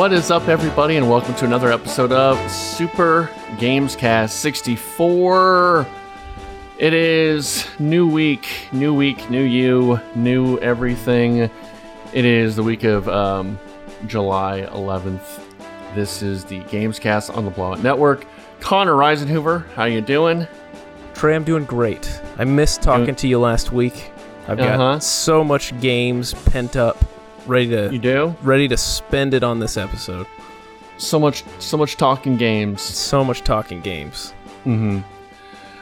What is up, everybody, and welcome to another episode of Super Games Cast 64. It is new week, new week, new you, new everything. It is the week of um, July 11th. This is the Gamescast on the Blowout Network. Connor Reisenhoover, how you doing? Trey, I'm doing great. I missed talking to you last week. I've got Uh-huh. so much games pent up, ready to You to do ready to spend it on this episode. so much, so much talking games. So much talking games. Mm-hmm.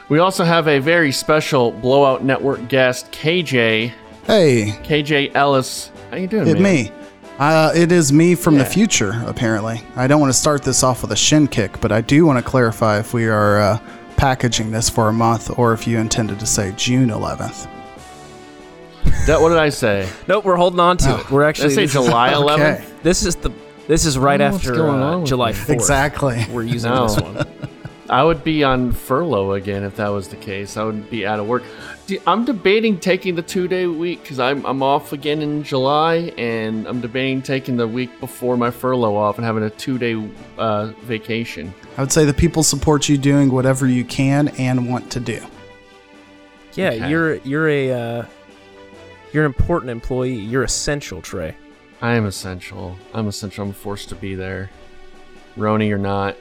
We also have a very special Blowout Network guest, KJ. Hey, KJ Ellis. How you doing, it man? me. Uh, it is me from Yeah. the future, apparently. I don't want to start this off with a shin kick, but I do want to clarify if we are uh, packaging this for a month or if you intended to say June 11th. That, what did I say? Nope, we're holding on to it. We're Did I actually say this, is, July Okay. 11th? this is the this is right know what's after going on uh, with July me. 4th. Exactly. We're using No. this one. I would be on furlough again if that was the case. I would be out of work. D- I'm debating taking the two day week because I'm, I'm off again in July, and I'm debating taking the week before my furlough off and having a two day uh, vacation. I would say the people support you doing whatever you can and want to do. Yeah, Okay. you're you're a uh, you're an important employee. You're essential, Trey. I am essential. I'm essential. I'm forced to be there. Roni or not.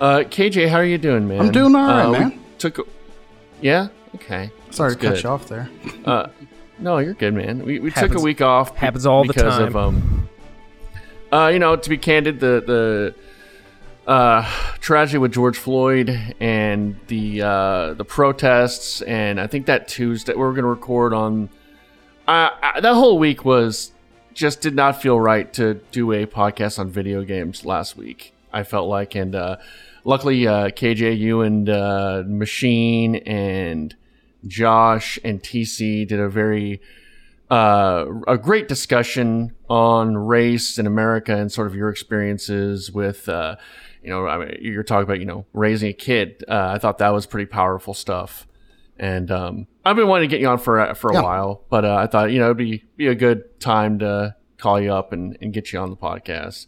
Uh, KJ, how are you doing, man? I'm doing all right, Uh, man. Took. A, yeah. Okay. Sorry That's to cut you off there. Uh, no, you're good, man. We, we took a week off. happens all the because time. Of, um, uh, you know, to be candid, the the uh, tragedy with George Floyd and the uh, the protests, and I think that Tuesday we're going to record on. Uh, that whole week was just did not feel right to do a podcast on video games last week. I felt like, and uh, luckily, uh, KJ, you and uh, Machine and Josh and TC did a very uh, a great discussion on race in America and sort of your experiences with, uh, you know, I mean, you're talking about, you know, raising a kid. Uh, I thought that was pretty powerful stuff. And um, I've been wanting to get you on for a- for a Yeah. while, but uh, I thought you know it'd be be a good time to call you up and, and get you on the podcast.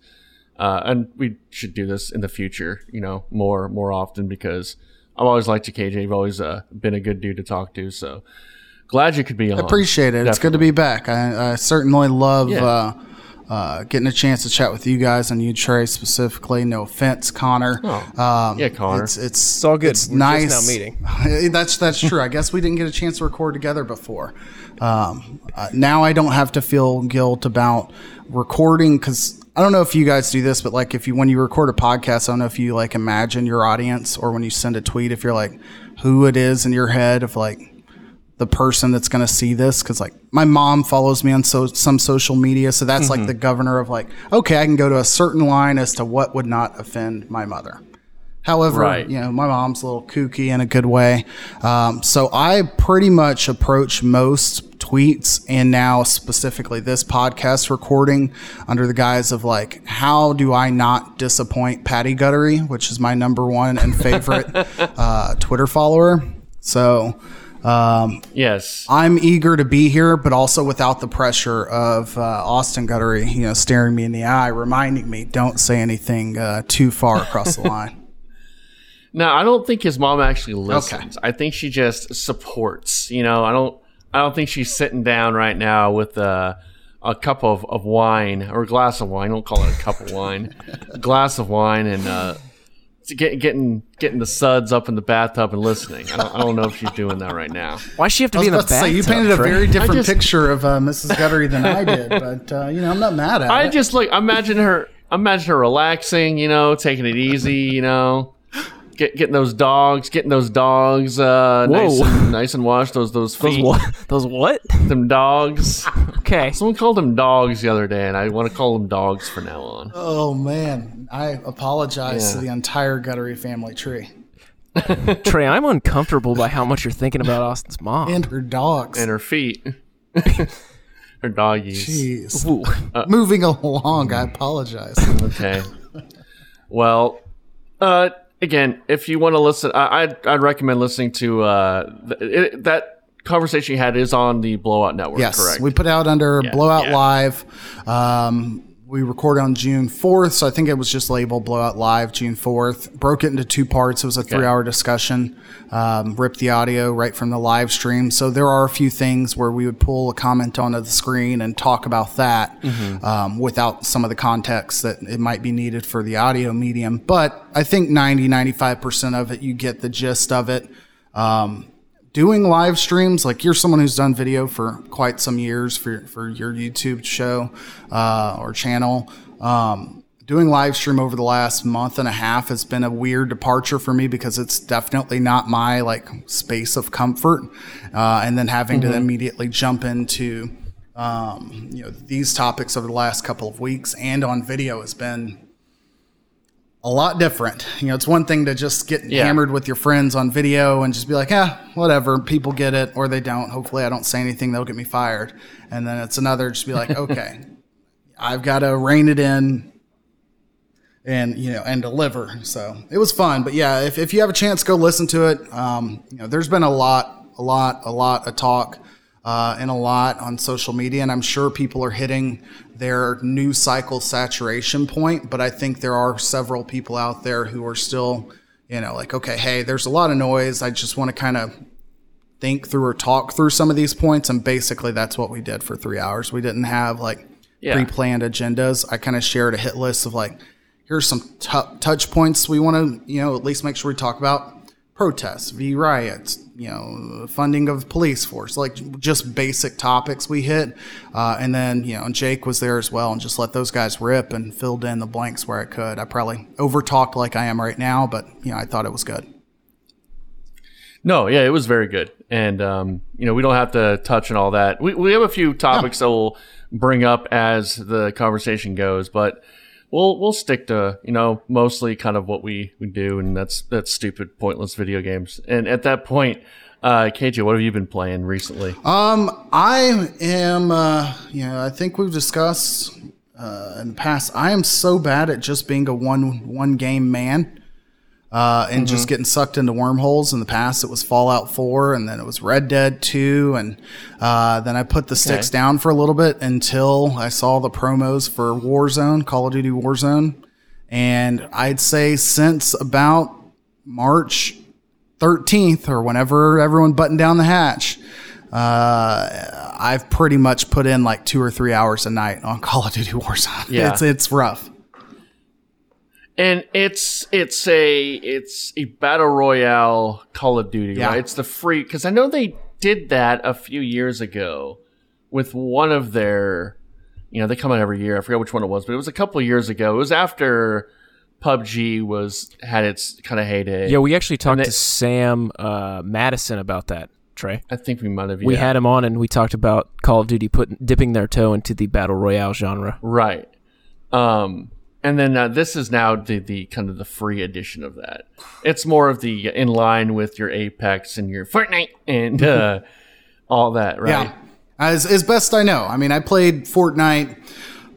Uh, and we should do this in the future, you know, more more often because I've always liked you, KJ. You've always uh, been a good dude to talk to. So glad you could be on. I appreciate it. It's good to be back. I, I certainly love Yeah. Uh, getting a chance to chat with you guys and you, Trey, specifically. No offense, Connor. Oh. Um, Yeah, Connor. It's it's, It's all good. It's We're nice. just now meeting. that's that's true. I guess we didn't get a chance to record together before. Um, uh, now I don't have to feel guilt about recording because I don't know if you guys do this, but like if you when you record a podcast, I don't know if you like imagine your audience or when you send a tweet, if you're like who it is in your head of like the person that's going to see this because like my mom follows me on so some social media so that's Mm-hmm. like the governor of like okay i can go to a certain line as to what would not offend my mother however Right. you know my mom's a little kooky in a good way um, so i pretty much approach most tweets and now specifically this podcast recording under the guise of like how do i not disappoint patty guttery which is my number one and favorite uh, twitter follower so um, Yes. I'm eager to be here, but also without the pressure of uh, Austin Guttery, you know, staring me in the eye, reminding me, don't say anything uh, too far across the line. No, I don't think his mom actually listens. I think she just supports. You know, I don't. I don't think she's sitting down right now with a, a cup of, of wine or a glass of wine. Don't call it a cup of wine. A glass of wine and uh, get, getting getting the suds up in the bathtub and listening. I don't, I don't know if she's doing that right now. Why does she have to I be in the about to say, you painted a very different just- picture of uh, Mrs. Guttery than I did, but, uh, you know, I'm not mad at I it. just like imagine her. Imagine her relaxing. You know, taking it easy. You know, Get, getting those dogs, getting those dogs, uh, nice and, nice and washed. Those those Those feet, what? Those what? them dogs. Okay. Someone called them dogs the other day, and I want to call them dogs from now on. Oh man, I apologize to the entire Guttery family tree Trey, I'm uncomfortable by how much you're thinking about Austin's mom. and her dogs. And her feet, her doggies. Jeez. Ooh. Moving along, I apologize. Okay. Well, uh, again, if you want to listen, I, I'd, I'd recommend listening to uh, th- it, that conversation you had is on the Blowout Network. Yes, correct? we put out under Blowout yeah. Live. Um, we recorded on June 4th, so I think it was just labeled Blowout Live June 4th. Broke it into two parts. It was a three hour discussion. Um, ripped the audio right from the live stream. So there are a few things where we would pull a comment onto the screen and talk about that um, without some of the context that it might be needed for the audio medium. But I think 90, 95% of it, you get the gist of it. Um, doing live streams like you're someone who's done video for quite some years for, for your youtube show uh, or channel. Um, doing live stream over the last month and a half has been a weird departure for me because it's definitely not my like space of comfort uh, and then having to immediately jump into um, you know these topics over the last couple of weeks and on video has been a lot different. You know, it's one thing to just get Yeah. hammered with your friends on video and just be like, yeah, whatever, people get it or they don't. Hopefully, I don't say anything, they'll get me fired. And then it's another, just be like, okay, I've got to rein it in and, you know, and deliver. So it was fun. But yeah, if, if you have a chance, go listen to it. Um, you know, there's been a lot, a lot, a lot of talk uh, and a lot on social media, and I'm sure people are hitting their new cycle saturation point. But I think there are several people out there who are still, you know, like, okay, hey, there's a lot of noise. I just want to kind of think through or talk through some of these points, and basically that's what we did for three hours. We didn't have like Yeah. pre-planned agendas. I kind of shared a hit list of like, here's some t- touch points we want to, you know, at least make sure we talk about protests, v riots, you know, funding of police force, like just basic topics we hit. Uh, and then, you know, and Jake was there as well and just let those guys rip and filled in the blanks where I could. I probably over talked like I am right now, but, you know, I thought it was good. No, yeah, it was very good, and um, you know we don't have to touch on all that. We we have a few topics that we'll bring up as the conversation goes, but we'll we'll stick to you know mostly kind of what we, we do, and that's that's stupid, pointless video games. And at that point, uh, KJ, what have you been playing recently? Um, I am, uh, you know, I think we've discussed uh, in the past. I am so bad at just being a one one game man, uh, and just getting sucked into wormholes. In the past, it was Fallout Four, and then it was Red Dead Two, and uh, then I put the sticks Okay. down for a little bit until I saw the promos for Warzone, Call of Duty Warzone, and I'd say since about March 13th or whenever everyone buttoned down the hatch, uh, I've pretty much put in like two or three hours a night on Call of Duty Warzone. Yeah. It's, it's rough. And it's it's a it's a battle royale Call of Duty, Yeah. right? It's the free because I know they did that a few years ago with one of their, you know, they come out every year. I forget which one it was, but it was a couple of years ago. It was after PUBG was had its kind of heyday. Yeah, we actually talked they- to Sam uh, Madison about that, Trey. I think we might have. We yeah. had him on and we talked about Call of Duty putting dipping their toe into the battle royale genre. Right. Um, and then uh, this is now the, the kind of the free edition of that. It's more of the in line with your Apex and your Fortnite and uh, all that, right? Yeah. As, as best I know. I mean, I played Fortnite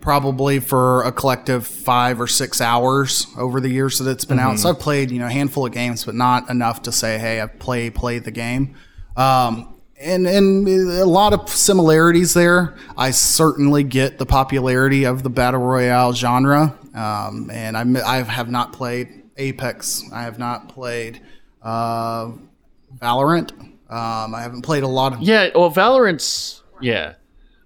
probably for a collective five or six hours over the years that it's been out. So I've played, you know, a handful of games, but not enough to say, hey, I've play play the game. Um, and and a lot of similarities there. I certainly get the popularity of the battle royale genre, um, and I I have not played Apex. I have not played uh, Valorant. Um, I haven't played a lot of Yeah, well, Valorant's yeah,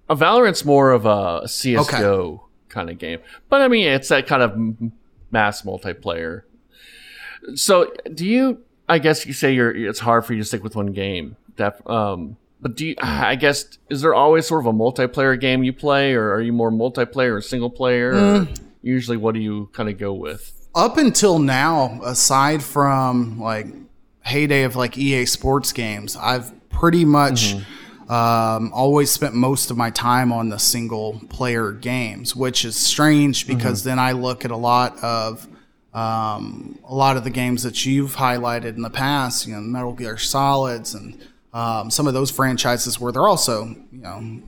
a Valorant's more of a CS:GO kind of game, but I mean, it's that kind of mass multiplayer. So, do you? I guess you say you're. It's hard for you to stick with one game. That, um, but do you? I guess is there always sort of a multiplayer game you play, or are you more multiplayer or single player? Or usually, what do you kind of go with? up until now, aside from like heyday of like EA Sports games, I've pretty much um, always spent most of my time on the single player games, which is strange because then I look at a lot of um, a lot of the games that you've highlighted in the past, you know, Metal Gear Solids and um, some of those franchises where they're also, you know,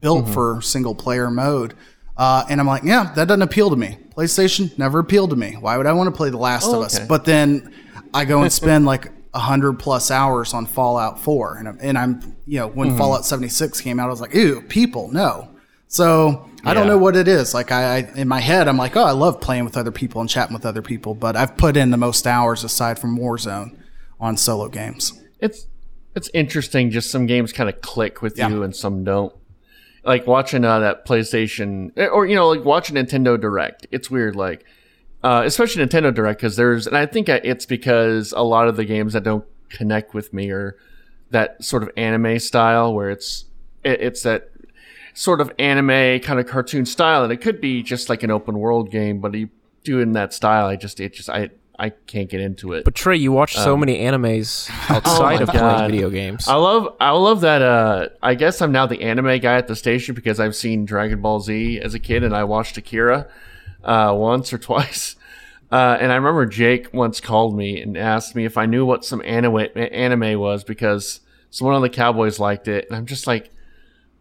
built for single player mode. Uh, and I'm like, yeah, that doesn't appeal to me. PlayStation never appealed to me. Why would I want to play The Last of Us? okay. But then I go and spend like a hundred plus hours on Fallout 4, and I'm, and I'm you know, when Fallout 76 came out, I was like, ew, people, no. So I don't know what it is. Like I, I, in my head, I'm like, oh, I love playing with other people and chatting with other people, but I've put in the most hours aside from Warzone on solo games. it's it's interesting. Just some games kind of click with Yeah. you, and some don't. Like watching uh, that PlayStation, or you know, like watching Nintendo Direct. It's weird, like uh, especially Nintendo Direct, because there's, and I think it's because a lot of the games that don't connect with me are that sort of anime style, where it's it, it's that sort of anime kind of cartoon style, and it could be just like an open world game, but you do it in that style. I just, it just, I, I can't get into it. But Trey, you watch so many animes outside my of playing video games. I love I love that uh I guess I'm now the anime guy at the station because I've seen Dragon Ball Z as a kid and I watched Akira uh once or twice. Uh, and I remember Jake once called me and asked me if I knew what some anime anime was because someone on the Cowboys liked it. And I'm just like,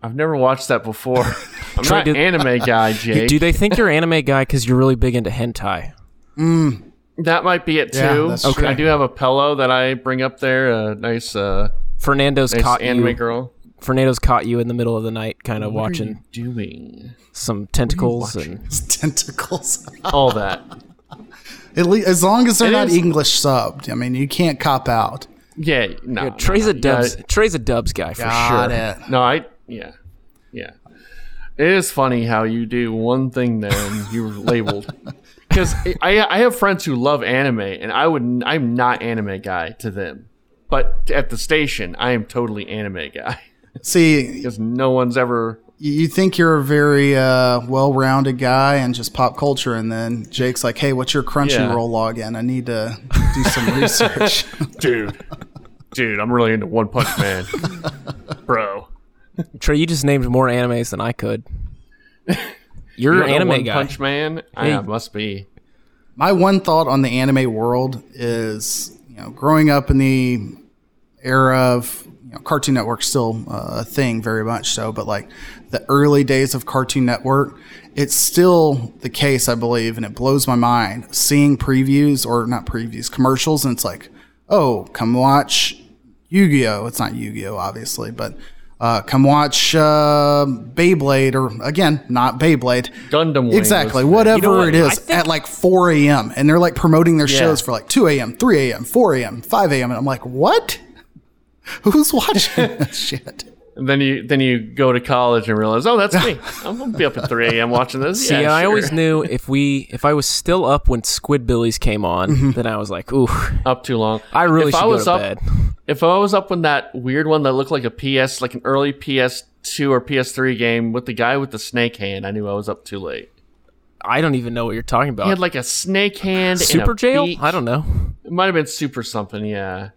I've never watched that before. I'm Try not to- an anime guy, Jake. Do they think you're anime guy because you're really big into hentai? That might be it too. Yeah, that's true. I do have a pillow that I bring up there. A nice, uh, Fernando's nice caught anime you. girl. Fernando's caught you in the middle of the night, kind of What are watching you doing some tentacles and Tentacles. all that. At least, as long as they're It not is- English subbed. I mean, you can't cop out. Yeah, no. Yeah, Trey's no, a no, you Dubs. gotta- Trey's a Dubs guy for Got sure. it. No, I yeah, yeah. It is funny how you do one thing there and you're labeled. Because I I have friends who love anime and I would I'm not anime guy to them, but at the station I am totally anime guy See, because no one's ever. you think you're a very uh, well-rounded guy and just pop culture, and then Jake's like, "Hey, what's your Crunchyroll login? I need to do some research." Dude, dude, I'm really into One Punch Man, bro. Trey, you just named more animes than I could. You're You an anime One guy. Punch Man. Hey. Yeah, must be. My one thought on the anime world is, you know, growing up in the era of you know, Cartoon Network still uh, a thing, very much so, but like the early days of Cartoon Network, it's still the case, I believe, and it blows my mind seeing previews or not previews, commercials, and it's like, oh, come watch Yu-Gi-Oh. It's not Yu-Gi-Oh, obviously, but uh, come watch uh, Beyblade, or again, not Beyblade. Gundam Exactly, whatever You know what? it is think- at like 4 a.m. and they're like promoting their Yeah. shows for like 2 a.m., 3 a.m., 4 a.m., 5 a.m. And I'm like, what? Who's watching this shit? And then you then you go to college and realize, oh, that's me. I'm gonna be up at 3 a.m. watching this. See, yeah, I sure. always knew if we if I was still up when Squidbillies came on, mm-hmm. then I was like, ooh, up too long. I really if should I was go to up, bed. If I was up when that weird one that looked like a PS, like an early PS2 or PS3 game with the guy with the snake hand, I knew I was up too late. I don't even know what you're talking about. He had like a snake hand. and a Super jail? beak. I don't know. It might have been super something. Yeah,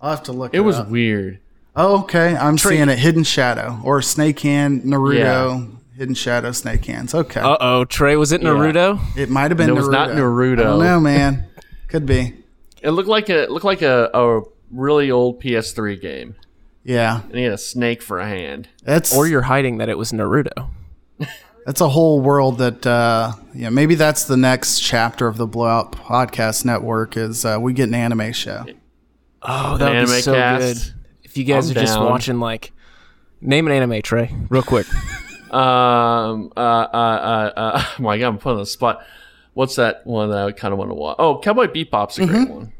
I'll have to look. it was up. weird. Oh, okay. I'm seeing it. Hidden Shadow or Snake Hand Naruto. Yeah. Hidden Shadow Snake Hands. Okay. Uh oh, Trey, was it Naruto? it might have been. It was not Naruto. I don't know, man. Could be. It looked like a it looked like a, a really old PS3 game, Yeah. and he had a snake for a hand. That's Or you're hiding that it was Naruto. that's a whole world that uh yeah maybe that's the next chapter of the blowout podcast network is uh, we get an anime show Oh, that would anime be so cast. good. If you guys I'm are just watching, like, name an anime, Trey, real quick. Um. Uh. Uh. Uh. uh oh my god, I'm put on the spot. What's that one that I kind of want to watch? Oh, Cowboy Bebop's a great one.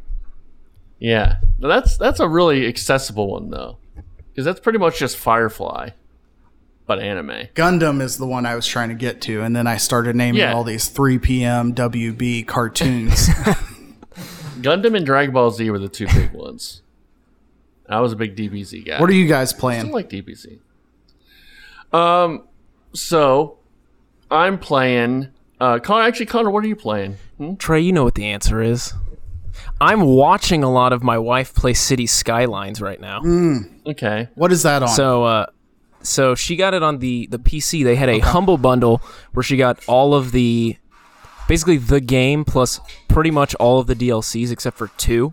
Yeah, Now that's that's a really accessible one though, because that's pretty much just Firefly, but anime. gundam is the one i was trying to get to and then i started naming Yeah. all these 3 p.m wb cartoons Gundam and Dragon Ball Z were the two big ones. I was a big DBZ guy. what are you guys I playing like DBZ. Um, so I'm playing. Uh, Connor, actually, Connor, what are you playing? Trey, you know what the answer is. I'm watching a lot of my wife play City Skylines right now. Okay. What is that on? So, uh, so she got it on the the PC. They had a humble bundle where she got all of the, basically the game plus pretty much all of the DLCs except for two.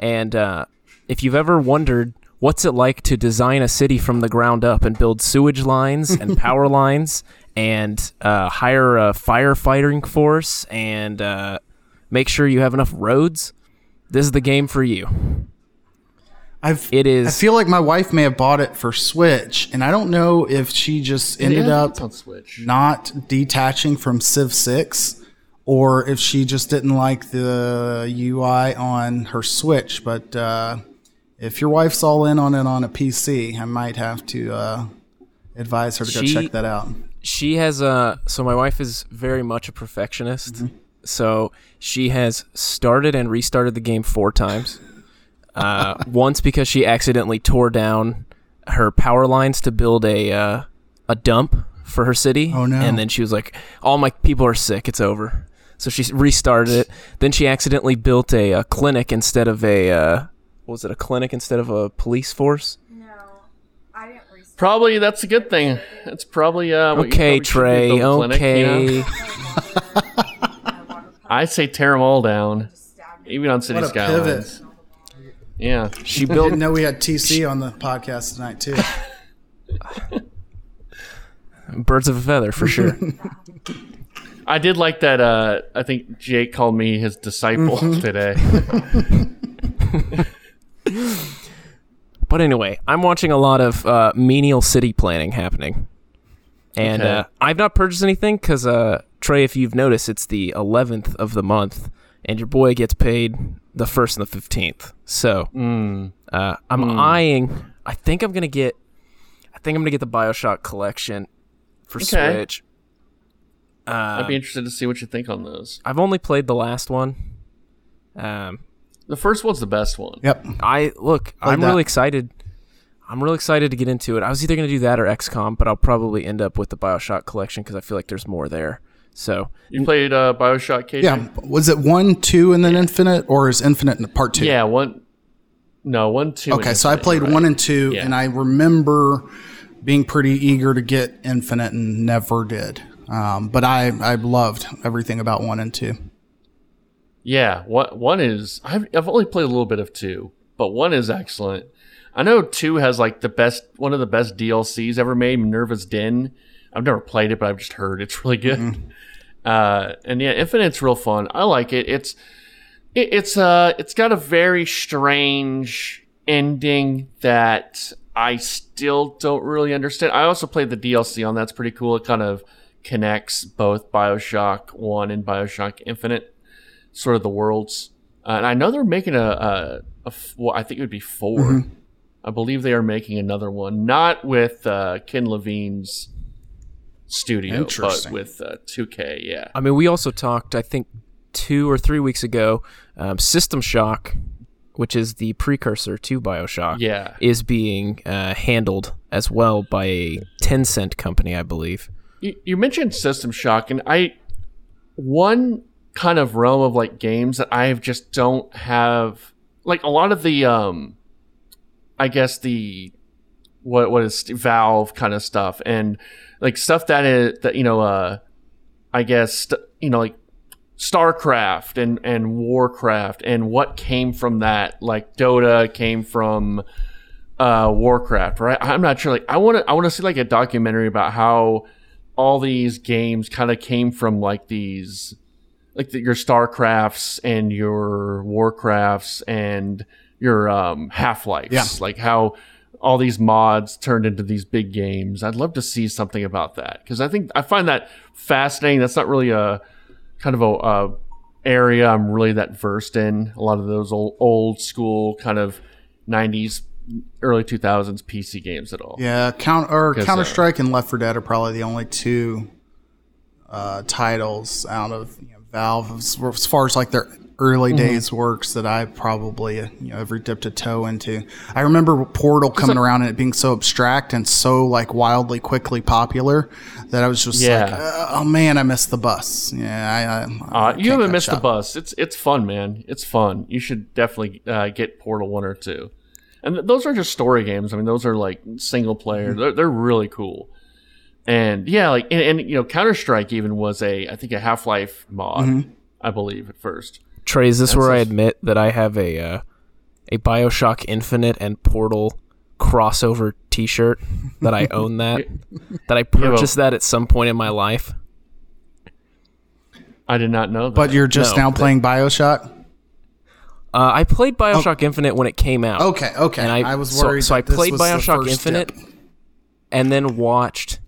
And uh, if you've ever wondered what's it like to design a city from the ground up and build sewage lines and power lines and uh, hire a firefighting force and uh, make sure you have enough roads, this is the game for you. I've It I feel like my wife may have bought it for Switch, and I don't know if she just ended up on Switch. not detaching from Civ 6 or if she just didn't like the UI on her Switch. But uh, if your wife's all in on it on a PC, I might have to uh, advise her to go check that out. she has a so my wife is very much a perfectionist. So she has started and restarted the game four times. Uh, once because she accidentally tore down her power lines to build a uh, a dump for her city. Oh, no. and then she was like all my people are sick. It's over. So she restarted it. Then she accidentally built a, a clinic instead of a uh, was it a clinic instead of a police force No, I didn't restart. Probably that's a good thing. It's probably uh. what you okay probably trey build a clinic, you know? okay I say tear them all down, even on City What a Skylines. Yeah. she built Didn't know we had TC on the podcast tonight, too. birds of a feather for sure I did like that. Uh, I think Jake called me his disciple Mm-hmm. today. But anyway, I'm watching a lot of uh, menial city planning happening, and Okay. uh, I've not purchased anything because uh, Trey, if you've noticed, it's the 11th of the month, and your boy gets paid the first and the 15th. So Mm. uh, I'm eyeing. I think I'm gonna get. I think I'm gonna get the Bioshock collection for Okay. Switch. I'd be interested to see what you think on those. I've only played the last one. Um, The first one's the best one. Yep. I look. I'm that. really excited. I'm really excited to get into it. I was either going to do that or XCOM, but I'll probably end up with the Bioshock collection because I feel like there's more there. So You played uh, Bioshock, KJ? Yeah. Was it one, two, and then Infinite, or is Infinite in the part two? Yeah, one. No, one, two. and Okay, so I played you're one and two, Yeah. and I remember being pretty eager to get Infinite and never did. Um, but I, I loved everything about one and two. Yeah, one one is I've I've only played a little bit of two, but one is excellent. I know two has like the best one of the best DLCs ever made, Minerva's Den. I've never played it, but I've just heard it's really good. Uh, and yeah, Infinite's real fun. I like it. It's it, it's uh it's got a very strange ending that I still don't really understand. I also played the DLC on that's pretty cool. It kind of connects both BioShock 1 and BioShock Infinite sort of the worlds. Uh, and I know they're making a, a, a f- well, I think it would be 4 I believe they are making another one, not with uh, Ken Levine's studio, but with uh, 2K. Yeah, I mean, we also talked. I think two or three weeks ago, um, System Shock, which is the precursor to Bioshock, yeah. is being uh, handled as well by a Tencent company, I believe. You, you mentioned System Shock, and I one kind of realm of like games that I just don't have like a lot of the um I guess the what what is Valve kind of stuff and like stuff that is that you know uh I guess you know like StarCraft and and Warcraft and what came from that like Dota came from uh Warcraft right? I'm not sure like I want to I want to see like a documentary about how all these games kind of came from like these like the, your starcrafts and your warcrafts and your um half-lives. Yeah. like how all these mods turned into these big games. I'd love to see something about that because i think i find that fascinating. That's not really a kind of a, a area i'm really that versed in. A lot of those old, old school kind of 90s early 2000s pc games at all. Yeah, count or uh, Counter Strike and Left 4 Dead are probably the only two uh, titles out of you know, Valve as, as far as like their early Mm-hmm. days works that I probably you know ever dipped a toe into. I remember Portal coming around and it being so abstract and so like wildly quickly popular that I was just like, Yeah. uh, oh man, I missed the bus. Yeah, I, I, I Uh, you haven't missed the bus. It's it's fun, man. It's fun. You should definitely uh, get Portal one or two. And th- those are just story games. I mean, those are like single player. Mm-hmm. They're, they're really cool. And yeah, like and, and you know, Counter Strike even was a I think a Half Life mod, Mm-hmm. I believe at first. Trey, is this where I admit that I have a uh, a Bioshock Infinite and Portal crossover T-shirt that I own that that I well- purchased that at some point in my life. I did not know that. But you're just No, now but- playing Bioshock. Uh, I played Bioshock Infinite when it came out. Okay, okay. and I, I was worried So, I that this played was the Bioshock first Infinite, step. and then watched.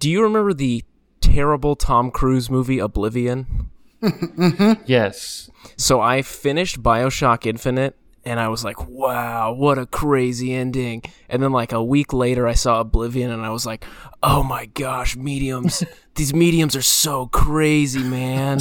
Do you remember the terrible Tom Cruise movie Oblivion? Mm-hmm. yes, So I finished Bioshock Infinite and I was like, wow, what a crazy ending. And then like a week later I saw Oblivion and I was like, oh my gosh, mediums. These mediums are so crazy, man.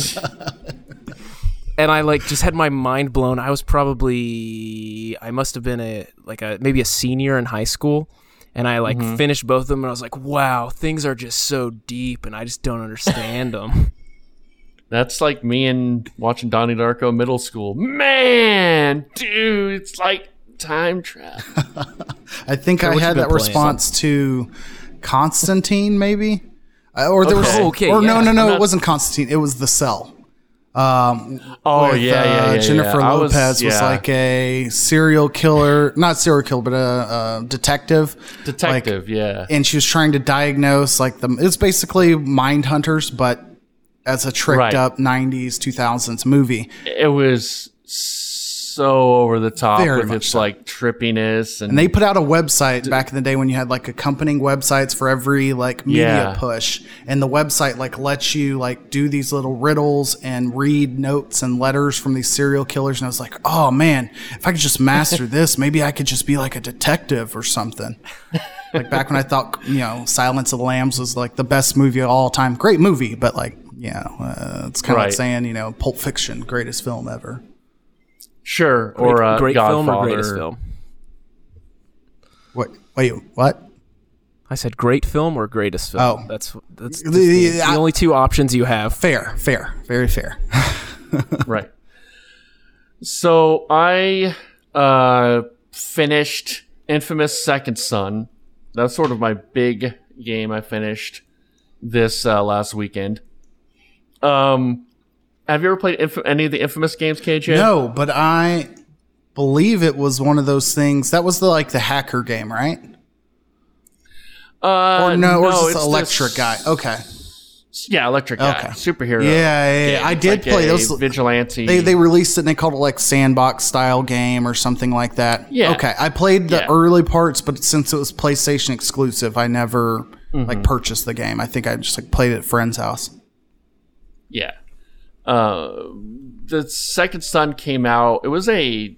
and I like just had my mind blown. I was probably I must have been a like a maybe a senior in high school. And I like finished both of them and I was like, wow, things are just so deep and I just don't understand them. that's like me and watching Donnie Darko middle school. Man, dude, it's like time travel. I think I had that playing? response to Constantine, maybe. Uh, or there was, Okay. Okay, or no, yeah. no, no, I'm it wasn't Constantine. It was the Cell. Um, Oh with, yeah, yeah, uh, yeah, Jennifer yeah. I was- Lopez was, like a serial killer, not serial killer, but a, a detective. detective. Like, yeah, and she was trying to diagnose like the. It's basically mind hunters, but as a tricked Right. up '90s, 2000s movie. it was so over the top Very with its so. like trippiness and, And they put out a website back in the day when you had like accompanying websites for every like media Yeah. push. And the website like lets you like do these little riddles and read notes and letters from these serial killers. And I was like, oh man, if I could just master this, maybe I could just be like a detective or something. like back when I thought, you know, Silence of the Lambs was like the best movie of all time. Great movie, but like, you know, uh, it's kind of like saying, you know, Pulp Fiction, greatest film ever. Sure or uh, great film or Godfather. greatest film? What? Wait, what? I said great film or greatest film. Oh. that's that's The- the, the- the I- only two options you have. Fair, fair, very fair. right. So I uh, finished Infamous Second Son. That's sort of my big game I finished this uh, last weekend. Um, have you ever played Inf- any of the Infamous games, KJ? No, but I believe it was one of those things. That was the like the hacker game, right? Uh, Or no, or just the electric this- guy. Okay. Yeah, electric guy, Okay. superhero. Yeah, yeah, yeah. I did like play those- Vigilante. They they released it and they called it like sandbox style game or something like that. Yeah. Okay. I played the Yeah. early parts, but since it was PlayStation exclusive, I never Mm-hmm. like purchased the game. I think I just like played it at friend's house. Yeah. Uh, the second Son came out. It was a.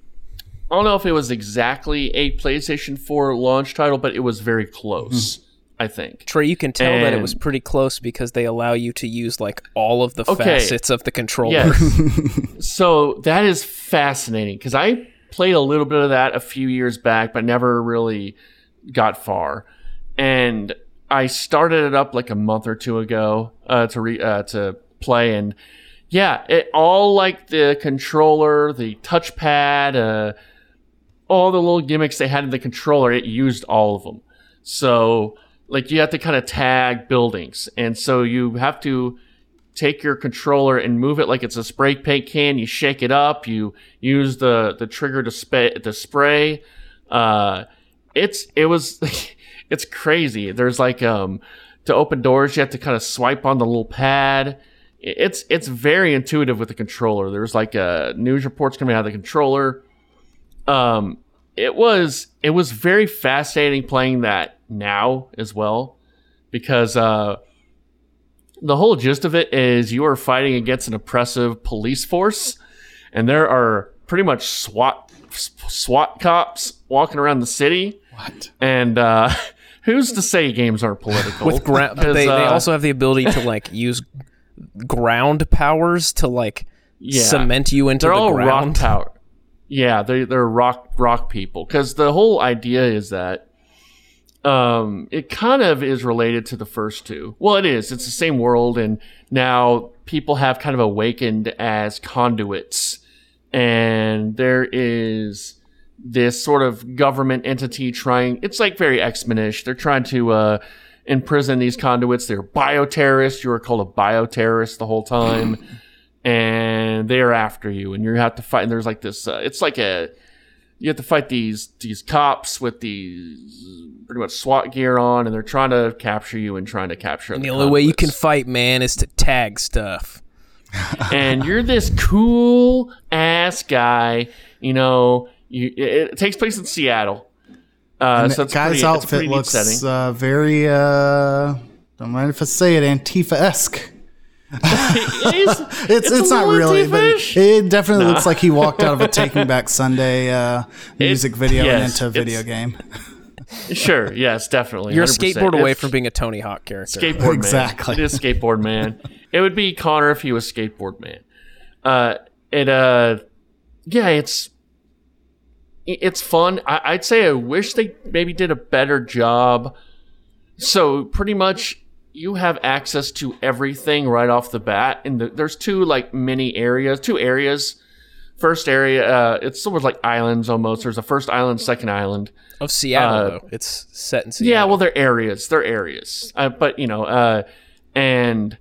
I don't know if it was exactly a PlayStation 4 launch title, but it was very close. I think. Trey, you can tell that it was pretty close because they allow you to use like all of the Okay. facets of the controller. Yes. so that is fascinating because I played a little bit of that a few years back, but never really got far. And I started it up like a month or two ago uh, to re- uh, to play, and yeah, it all like the controller, the touchpad, uh, all the little gimmicks they had in the controller. It used all of them. So like you have to kind of tag buildings, and so you have to take your controller and move it like it's a spray paint can. You shake it up. You use the the trigger to spray. Uh, it's it was it's crazy. There's like um to open doors, you have to kind of swipe on the little pad. It's it's very intuitive with the controller. There's like uh, news reports coming out of the controller. Um, it was it was very fascinating playing that now as well because uh the whole gist of it is you are fighting against an oppressive police force, and there are pretty much SWAT SWAT cops walking around the city. What? And uh, who's to say games aren't political? With 'Cause, they, they uh, also have the ability to like use ground powers to like yeah. cement you into they're the all ground. rock power. Yeah, they they're rock rock people because the whole idea is that um it kind of is related to the first two. Well, it is. It's the same world, and now people have kind of awakened as conduits, and there is this sort of government entity trying. It's like very X Men-ish. They're trying to. uh imprison these conduits. They're bioterrorists. You are called a bioterrorist the whole time and they are after you, and you have to fight. And there's like this. Uh, it's like a you have to fight these these cops with these pretty much SWAT gear on, and they're trying to capture you and trying to capture. And the the only way you can fight, man, is to tag stuff. and you're this cool ass guy. You know, you it, it takes place in Seattle. Uh, And so the it's guy's pretty, outfit pretty looks setting. uh, very, uh, don't mind if I say it, Antifa esque. It is- It's, a it's, not little really, but Antifa-ish. it definitely looks like he walked out of a Taking Back Sunday uh, music video yes, and into a video game. Sure, yes, definitely. You're a 100%. skateboard away If- from being a Tony Hawk character. skateboard Exactly. man. It is skateboard man. It would be Connor if he was skateboard man. Uh, it uh, yeah, it's it- it's fun. I, I'd say I wish they maybe did a better job. So pretty much, you have access to everything right off the bat, and the, there's two like mini areas, two areas. First area, uh, it's sort of like islands almost. There's a first island, second island. Of Seattle, Uh, though. It's set in Seattle. Yeah, well, they're areas. They're areas. Uh, but you know, uh, and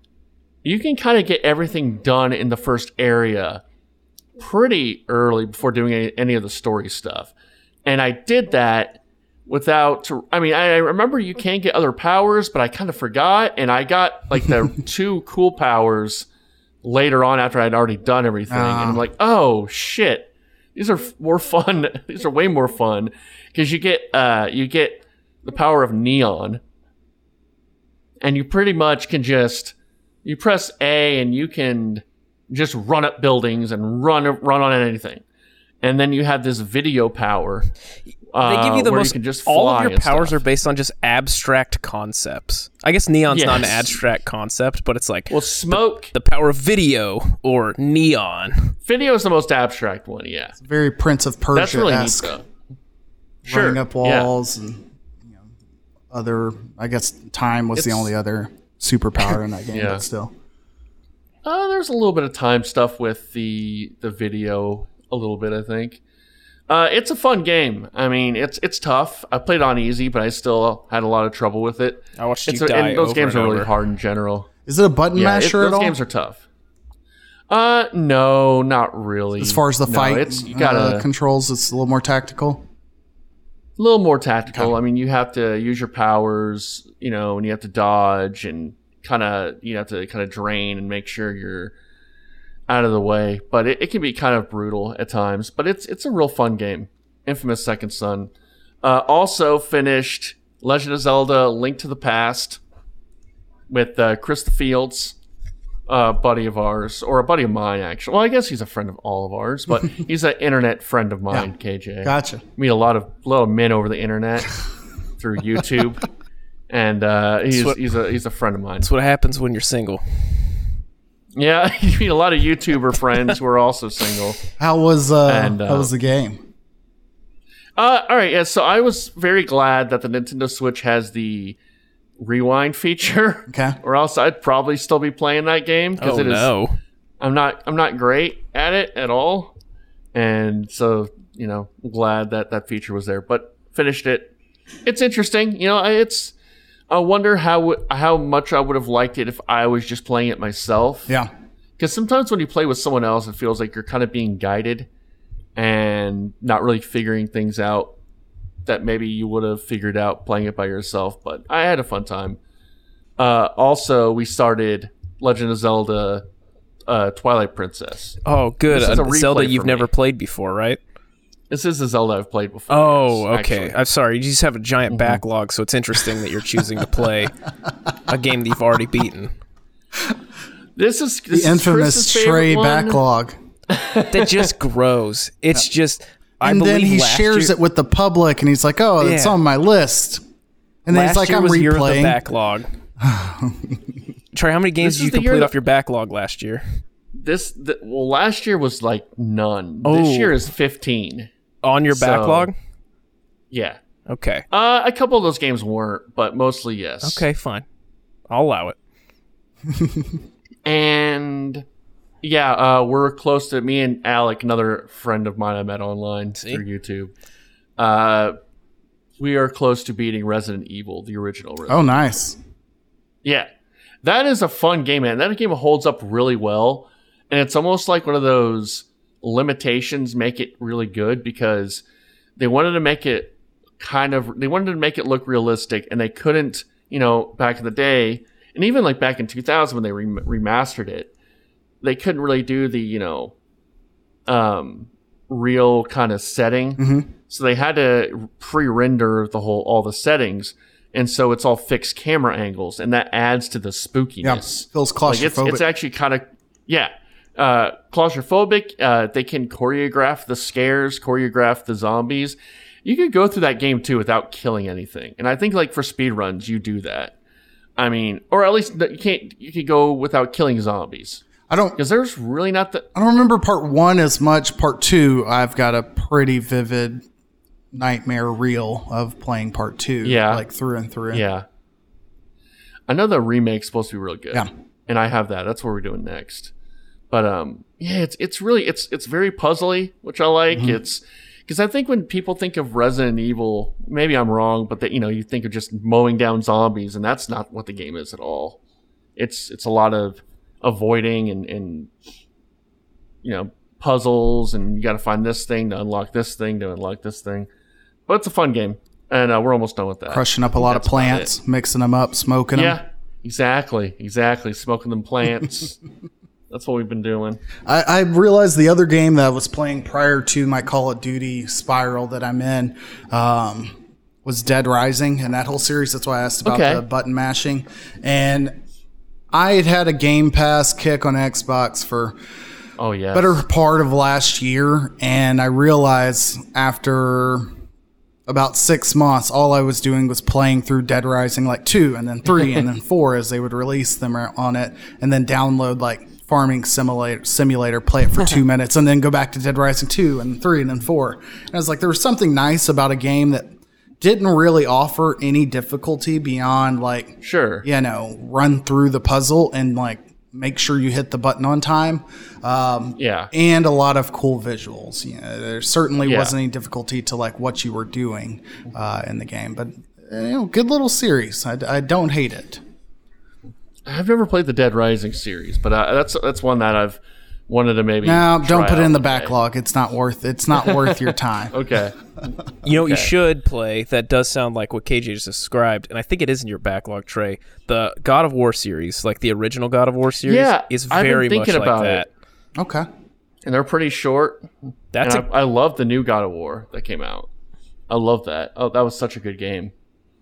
you can kind of get everything done in the first area pretty early before doing any, any of the story stuff. And I did that without. I mean, I remember you can't get other powers, but I kind of forgot, and I got like the two cool powers later on after I'd already done everything, and I'm like, oh shit, these are f- more fun. these are way more fun because you get uh you get the power of neon, and you pretty much can just you press A and you can just run up buildings and run run on anything, and then you have this video power. They give you uh, the most. You just all of your powers stuff. are based on just abstract concepts. I guess neon's not an abstract concept, but it's like well, smoke the power of video or neon. video is the most abstract one. Yeah, Very Prince of Persia that's really neat esque. though. Sure, Running up yeah. walls and you know, other, I guess time was the only other superpower in that game, Yeah. but still. Uh, there's a little bit of time stuff with the the video, a little bit, I think. Uh, it's a fun game. I mean, it's it's tough. I played on easy, but I still had a lot of trouble with it. I watched It's you a- die and those over games and are really hard in general. Is it a button Yeah, it- masher those at all? games are tough. Uh, no, not really. as far as the No, fight it's you gotta uh, controls, it's a little more tactical. a little more tactical. I mean, you have to use your powers, you know, and you have to dodge and kind of you have to kind of drain and make sure you're out of the way. But it, it can be kind of brutal at times. But it's it's a real fun game. Infamous Second Son. Uh, also finished Legend of Zelda: Link to the Past with uh, Chris the Fields. A buddy of ours, or a buddy of mine, actually. Well, I guess he's a friend of all of ours, but he's an internet friend of mine, KJ Gotcha. meet a lot of lot of men over the internet through YouTube, and uh, he's what- he's a he's a friend of mine. That's what happens when you're single. Yeah, you meet a lot of YouTuber friends who are also single. How was uh, And, uh, how was the game? Uh, all right, yeah. So I was very glad that the Nintendo Switch has the rewind feature, Okay. or else I'd probably still be playing that game because Oh it is. no! I'm not I'm not great at it at all, and so you know I'm glad that that feature was there. But finished it. It's interesting. You know, it's. I wonder how how much I would have liked it if I was just playing it myself. Yeah. Because sometimes when you play with someone else, it feels like you're kind of being guided and not really figuring things out that maybe you would have figured out playing it by yourself. But I had a fun time. Uh, also, we started Legend of Zelda uh, Twilight Princess. Oh, good. This is a A Zelda you've for never played before, right? This is a Zelda I've played before. Oh, yes, okay. actually. I'm sorry. You just have a Mm-hmm. giant backlog, so it's interesting that you're choosing to play a game that you've already beaten. This is The this is infamous Chris's favorite Trey one. backlog. That just grows. It's just. I And then he shares year, it with the public and he's like, oh, it's on my list. And then Last he's like, year I'm was year the backlog. Trey, how many games This did you is complete that- off your backlog last year? this th- well last year was like none. This Oh. year is 15. On your So- backlog? Yeah. Okay. Uh, a couple of those games weren't, but mostly yes. Okay, fine. I'll allow it. And yeah, uh, we're close to me and Alec, another friend of mine I met online See? through YouTube. Uh, we are close to beating Resident Evil, the original. Resident Oh, nice. Yeah. That is a fun game, man. That game holds up really well. And it's almost like one of those limitations make it really good because they wanted to make it kind of they wanted to make it look realistic and they couldn't, you know, back in the day and even like back in 2000 when they rem- remastered it, they couldn't really do the, you know, um real kind of setting. So they had to pre-render the whole all the settings and so it's all fixed camera angles and that adds to the Yeah, spookiness feels like it's, claustrophobic. it's actually kind of yeah uh claustrophobic uh they can choreograph the scares choreograph the zombies you could go through that game too without killing anything and i think like for speed runs you do that i mean or at least you can't you could go without killing zombies I don't. because there's really not the I don't remember part one as much. Part two, I've got a pretty vivid nightmare reel of playing part two. Yeah. like through and through. yeah i know the remake's supposed to be real good Yeah. and i have that that's what we're doing next but um yeah it's it's really it's it's very puzzly which i like. Mm-hmm. it's because i think when people think of resident evil maybe i'm wrong but that you know you think of just mowing down zombies and that's not what the game is at all. It's it's a lot of avoiding and and you know puzzles and you got to find this thing to unlock this thing to unlock this thing. But it's a fun game and uh, we're almost done with that. Crushing up a lot of plants, mixing them up, smoking them. yeah exactly exactly smoking them plants that's what we've been doing I, I realized the other game that I was playing prior to my Call of Duty spiral that I'm in um, was Dead Rising and that whole series. That's why I asked about Okay. the button mashing. And I had had a Game Pass kick on Xbox for oh yeah better part of last year, and I realized after about six months, all I was doing was playing through Dead Rising like two, and then three, and then four as they would release them on it, and then download like farming simulator simulator play it for two minutes and then go back to dead rising 2 and 3 and then 4 and i was like there was something nice about a game that didn't really offer any difficulty beyond like sure you know, run through the puzzle and like make sure you hit the button on time. Um, Yeah. and a lot of cool visuals. You know, there certainly Yeah. wasn't any difficulty to like what you were doing uh, in the game, but you know, good little series. I, I don't hate it. I've never played the Dead Rising series, but uh, that's that's one that I've wanted to maybe. Now, don't try put it in the one day. backlog. It's not worth. It's not worth your time. Okay. You know what you should play that does sound like what KJ just described, and I think it is in your backlog tray. The God of War series, like the original God of War series, Yeah, is I've been very thinking much about like it. Okay. and they're pretty short. That's and a, I, I love the new God of War that came out. I love that. Oh, that was such a good game.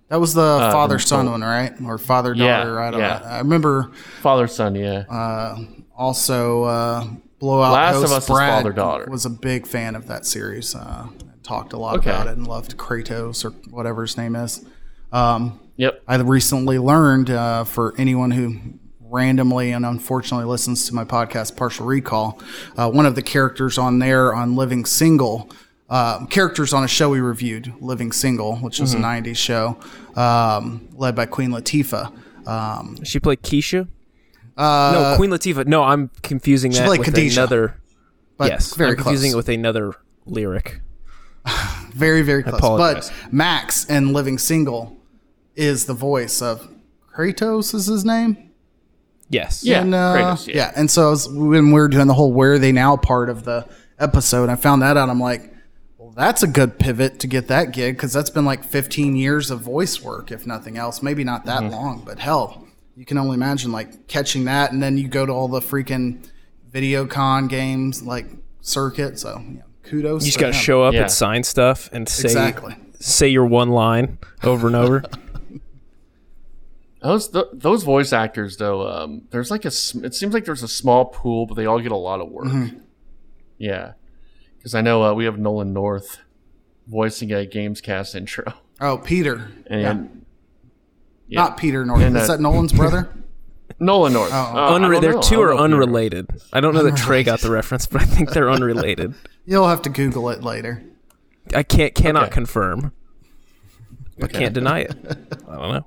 That was the father son one, right? Or father Yeah, daughter. I don't yeah. know. I remember Father son, yeah. Uh, also uh, blowout Last of host Us is Brad father-daughter. was a big fan of that series uh, talked a lot Okay. about it and loved kratos or whatever his name is um, yep. i recently learned uh, for anyone who randomly and unfortunately listens to my podcast partial recall uh, one of the characters on there on living single uh, characters on a show we reviewed living single which was Mm-hmm. a 90s show um, led by queen latifah um, she played Keisha. uh, no, Queen Latifah. No, I'm confusing that played with Khadijah, another. but yes, very I'm confusing close. it with another lyric. very very close but max in living single is the voice of kratos is his name Yes. Yeah. and, uh, Kratos, yeah. yeah and so I was, when we were doing the whole where are they now part of the episode i found that out i'm like well that's a good pivot to get that gig because that's been like 15 years of voice work if nothing else maybe not that Mm-hmm. long but hell you can only imagine like catching that and then you go to all the freaking video con games like circuit so you know, kudos You just got to show up Yeah. and sign stuff and say exactly say your one line over and over. Those th- those voice actors though, um, there's like a. It seems like there's a small pool, but they all get a lot of work. Mm-hmm. Yeah, because I know uh, we have Nolan North voicing a Gamescast intro, oh peter and yeah. yeah. Not Peter North. And, Is uh, that Nolan's brother? Nolan North. Uh, I Unre- don't they're know. two I are don't know unrelated. I don't know that Trey got the reference, but I think they're unrelated. You'll have to Google it later. I can't cannot Okay. confirm, but can't deny it. I don't know.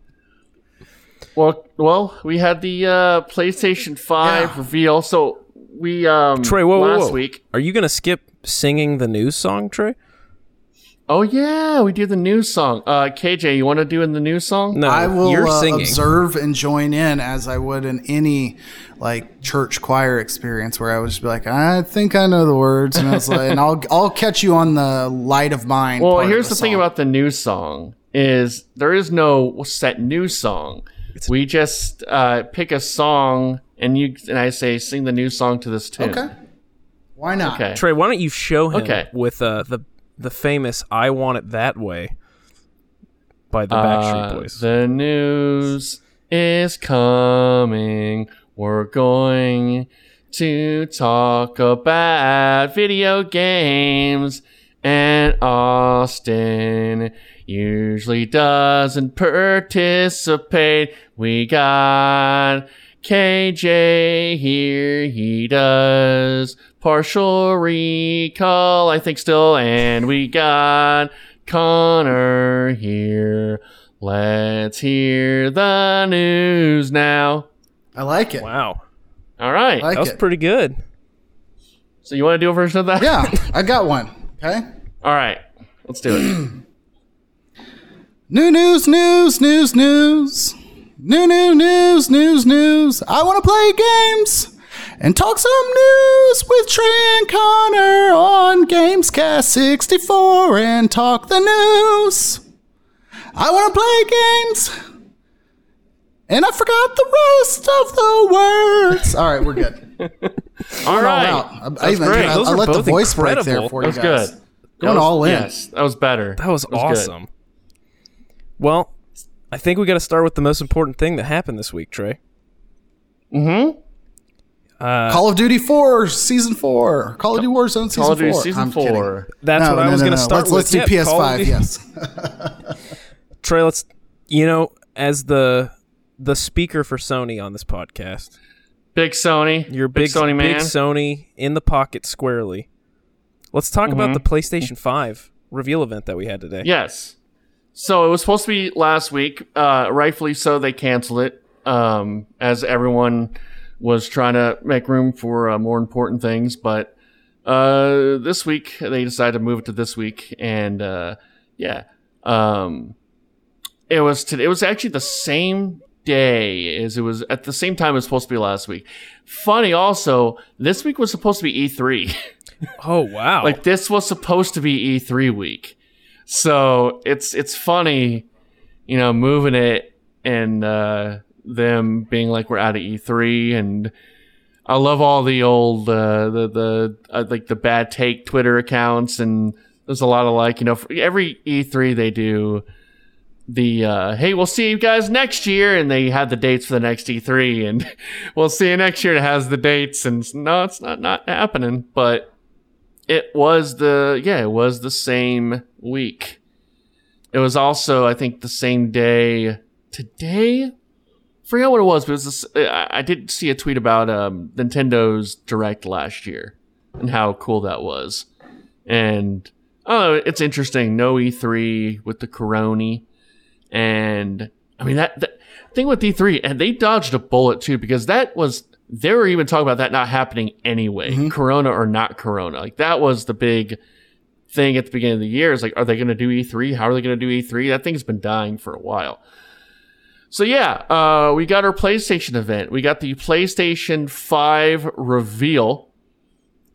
Well, well, we had the uh, PlayStation Five Yeah. reveal. So we um Trey, whoa, whoa, last whoa. week. Are you gonna skip singing the news song, Trey? Oh yeah, we do the news song. Uh, KJ, you want to do in the news song? No, I will you're uh, singing. observe and join in as I would in any like church choir experience where I would just be like, I think I know the words, and I was like, and I'll I'll catch you on the light of mine. Well, part of here's the thing about the news song is there is no set news song. We just uh, pick a song and you and I say sing the new song to this tune. okay. Why not? Okay. Trey, why don't you show him Okay. with uh, the the famous "I Want It That Way" by the Backstreet Uh, Boys? The news is coming. We're going to talk about video games. And Austin usually doesn't participate. We got KJ here. He does partial recall, I think, still. And we got Connor here. Let's hear the news now. I like it. wow, All right. I like that was it. pretty good. so you want to do a version of that? yeah, I got one. Okay. All right. Let's do it. New news, news, news, news. New, new, news, news, news. I want to play games and talk some news with Trey and Connor on Gamescast 64 and talk the news. I want to play games and I forgot the rest of the words. All right, we're good. All All right. I, I, That's even- great. I, Those I let the both voice break there incredible. for That you was guys. good. Going That was- all in. Yes, that was better. That was, good. awesome. Well, I think we got to start with the most important thing that happened this week, Trey. Mm-hmm. Call of Duty 4, Season 4. Call of Duty Warzone Season Call of Duty 4. season I'm kidding. That's No, what I no, was no, going to no. start let's, with. Let's do Yeah, Call of PS5, Duty- yes. Trey, let's you know, as the the speaker for Sony on this podcast, Big Sony. you're a big, Sony man. big Sony in the pocket squarely. Let's talk Mm-hmm. about the PlayStation 5 reveal event that we had today. Yes. So it was supposed to be last week. Uh, rightfully so, they canceled it um, as everyone was trying to make room for uh, more important things. But uh, this week they decided to move it to this week, and uh, yeah, um, it was today. It was actually the same day as it was at the same time it was supposed to be last week. Funny, also, this week was supposed to be E3. Oh wow! like this was supposed to be E3 week. So it's it's funny, you know, moving it and uh, them being like we're out of E3 and I love all the old uh, the the uh, like the bad take Twitter accounts and there's a lot of like you know every E3 they do the uh, hey we'll see you guys next year. And they had the dates for the next E3 and we'll see you next year. It has the dates and no it's not not happening. But it was the yeah it was the same week. It was also i think the same day today? I forget what it was but it was this, I, I did see a tweet about um, nintendo's direct last year and how cool that was. And oh it's interesting. No e3 with the corona and i mean that, that thing with e3 and they dodged a bullet too because that was they were even talking about that not happening anyway corona or not corona. Like that was the big thing at the beginning of the year. Is like are they going to do e3 how are they going to do e3 that thing's been dying for a while. So yeah uh, we got our playstation event. We got the playstation 5 reveal.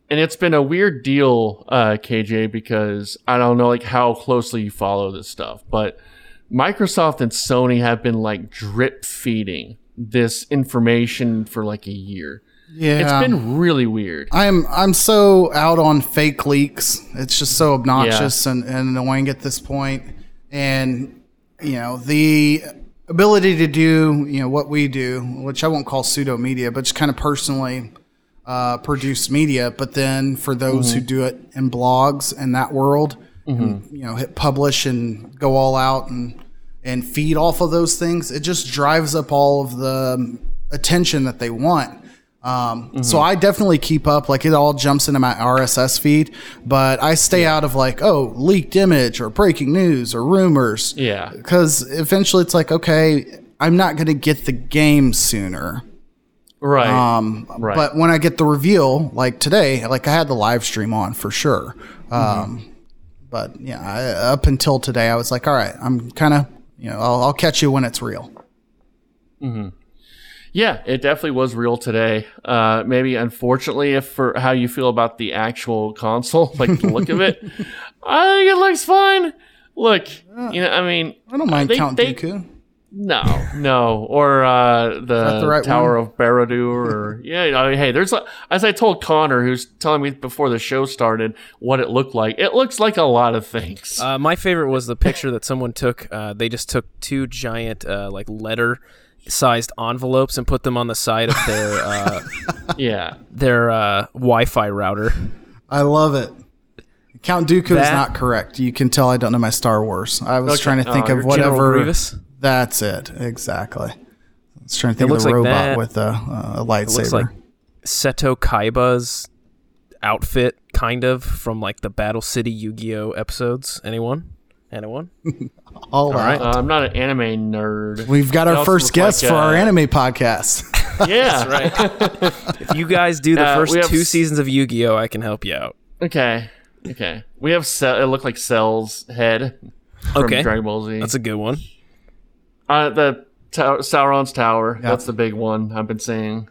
And it's been a weird deal uh, kj because i don't know like how closely you follow this stuff but microsoft and sony have been like drip feeding this information for like a year Yeah. it's been really weird I'm I'm so out on fake leaks. It's just so obnoxious and, and annoying at this point. And you know, the ability to do, you know, what we do, which I won't call pseudo media, but just kind of personally uh, produce media. But then for those who do it in blogs and that world, and, you know, hit publish and go all out and and feed off of those things, it just drives up all of the attention that they want. Um, Mm-hmm. So I definitely keep up. Like it all jumps into my RSS feed, but I stay out of like oh leaked image or breaking news or rumors. Yeah. because eventually it's like okay, I'm not going to get the game sooner. Right. Um, Right. But when I get the reveal, like today, like I had the live stream on for sure. Um, But yeah, I, up until today, I was like, all right, I'm kind of, you know, I'll, I'll catch you when it's real. Yeah, it definitely was real today. Uh, maybe unfortunately, if for how you feel about the actual console, like the look of it, I think it looks fine. Look, you know, I mean, I don't mind they- Count they- Dooku. No, no, or uh, the, the right Tower one? of Barad-dûr, or yeah. You know, hey, there's a- as I told Connor, who's telling me before the show started what it looked like. It looks like a lot of things. Uh, my favorite was the picture that someone took. Uh, they just took two giant, uh, like letter sized envelopes and put them on the side of their uh, yeah, their uh, Wi-Fi router. I love it. Count Dooku is not correct. You can tell I don't know my Star Wars. I was Okay. trying to think Oh, of you're General whatever. Grievous. That's it. Exactly. I was trying to think of the like robot that. with a, a lightsaber. It looks like Seto Kaiba's outfit, kind of from like the Battle City Yu-Gi-Oh episodes. Anyone? Anyone? All right. uh, I'm not an anime nerd. We've got It our first guest like, for our uh, anime podcast. Yeah, right. if you guys do the Uh, first two s- seasons of Yu-Gi-Oh, I can help you out. Okay. Okay. We have Cell. It looked like Cell's head from Okay. Dragon Ball Z. That's a good one. Uh, the tower, Sauron's tower. That's the big one I've been seeing.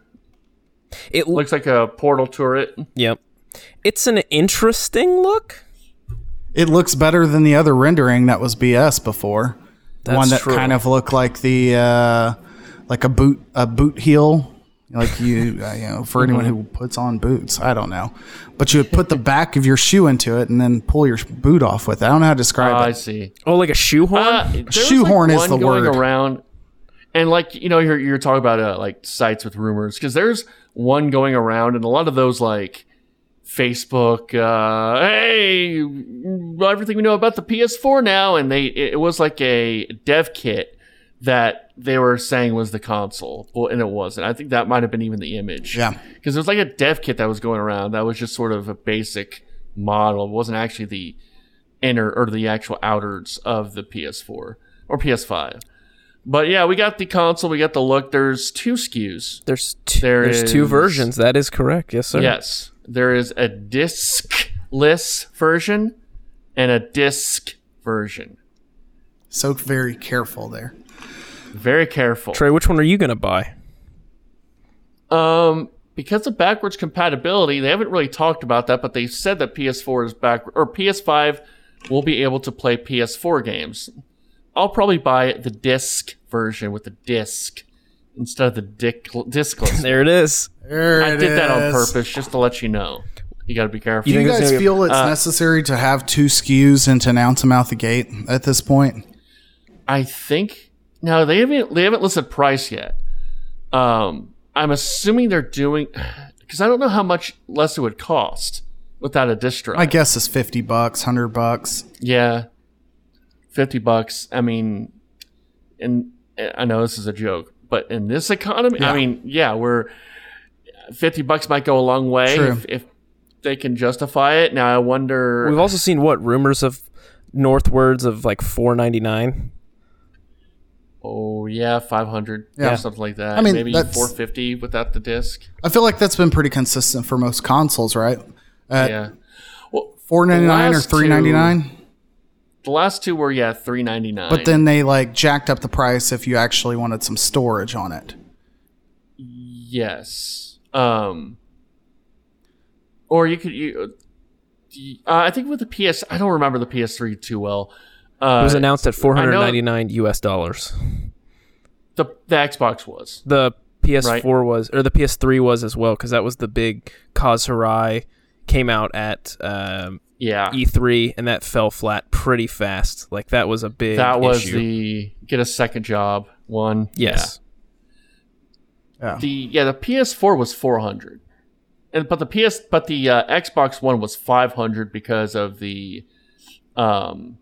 It Looks like a portal turret. Yep. It's an interesting look. It looks better than the other rendering that was BS before. The That's one that true. kind of looked like the uh, like a boot a boot heel, like you uh, you know for anyone Mm-hmm. who puts on boots. I don't know, but you would put the back of your shoe into it and then pull your boot off with it. I don't know how to describe it. Oh, I see. Oh, like a shoehorn. Uh, there was, Shoehorn is the going word. around, and like you know, you're you're talking about uh, like sites with rumors because there's one going around, and a lot of those like Facebook, uh, hey, everything we know about the PS4 now, and they it was like a dev kit that they were saying was the console, well, and it wasn't. I think that might have been even the image, Yeah. because there was like a dev kit that was going around that was just sort of a basic model. It wasn't actually the inner or the actual outers of the PS4 or PS5. But yeah, we got the console, we got the look. There's two SKUs. there's two, there there's two versions. That is correct. Yes, sir. Yes, there is a disc-less version and a disc version. So very careful there. Very careful. Trey, which one are you gonna buy? Um, because of backwards compatibility, they haven't really talked about that, but they said that PS4 is back or PS5 will be able to play PS4 games. I'll probably buy the disc version with the disc instead of the dick discless. There it is. There I it did that on purpose just to let you know. You got to be careful. Do you think it's guys feel it's uh, necessary to have two SKUs and to announce them out the gate at this point? I think no, they haven't they haven't listed price yet. Um, I'm assuming they're doing because I don't know how much less it would cost without a disc drive. I guess it's fifty bucks, hundred bucks. Yeah, fifty bucks. I mean, and I know this is a joke, but in this economy, I mean, yeah, we're fifty bucks might go a long way True. if, if they can justify it. Now I wonder. We've also seen what rumors of northwards of like 4.99. oh yeah, five hundred, Yeah. something like that. I mean, maybe four fifty without the disc. I feel like that's been pretty consistent for most consoles, right? At yeah. Well, four ninety nine or three ninety nine. the last two were yeah three ninety nine. But then they like jacked up the price if you actually wanted some storage on it. yes, um, or you could you. Uh, I think with the PS, I don't remember the PS3 too well. Uh, It was announced at 499 US dollars. the the Xbox was. The PS4 Right. was, or the PS3 was as well, because that was the big Kaz Hirai came out at um, Yeah, E3, and that fell flat pretty fast. Like that was a big. that was issue. the get a second job one. yes. Yeah. The yeah the PS4 was four hundred, and but the PS but the uh, Xbox One was five hundred because of the, um,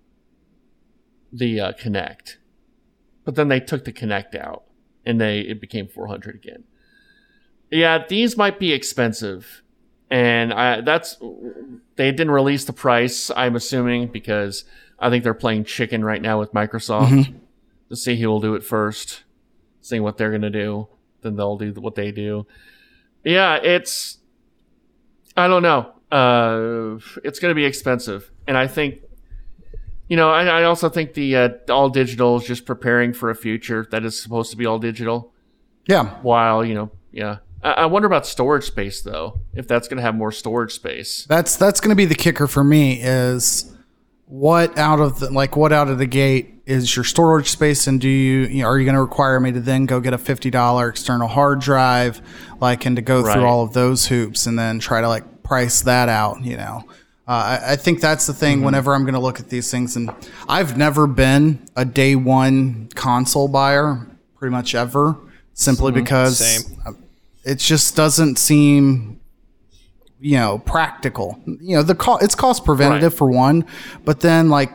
the uh, Kinect. But then they took the Kinect out. and they it became 400 again. Yeah, these might be expensive, and I, that's they didn't release the price. I'm assuming because I think they're playing chicken right now with Microsoft to see who will do it first, seeing what they're gonna do. Then they'll do what they do. Yeah, it's I don't know. Uh, it's gonna be expensive, and I think you know, I, I also think the uh, all digital is just preparing for a future that is supposed to be all digital. Yeah. While you know, yeah, I, I wonder about storage space though. If that's going to have more storage space. That's that's going to be the kicker for me is what out of the like what out of the gate is your storage space and do you, you know, are you going to require me to then go get a $50 external hard drive like and to go Right. through all of those hoops and then try to like price that out, you know. Uh, I, I think that's the thing whenever I'm going to look at these things and I've never been a day one console buyer pretty much ever simply because Same. it just doesn't seem you know practical you know the co- it's cost preventative Right. for one but then like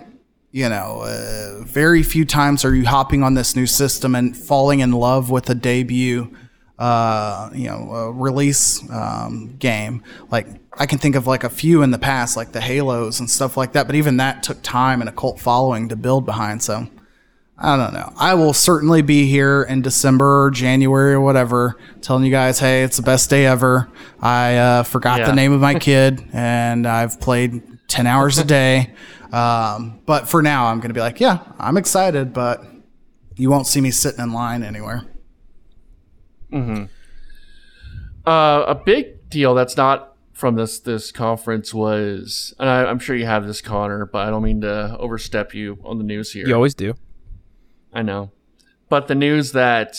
you know uh, very few times are you hopping on this new system and falling in love with a debut uh, you know uh, release um, game like i can think of like a few in the past like the halos and stuff like that but even that took time and a cult following to build behind so I don't know. I will certainly be here in December or January or whatever, telling you guys, hey, it's the best day ever. I uh, forgot Yeah. the name of my kid, and I've played 10 hours a day. Um, but for now, I'm going to be like, yeah, I'm excited, but you won't see me sitting in line anywhere. Uh, a big deal that's not from this this conference was, and I, I'm sure you have this, Connor, but I don't mean to overstep you on the news here. You always do. I know. But the news that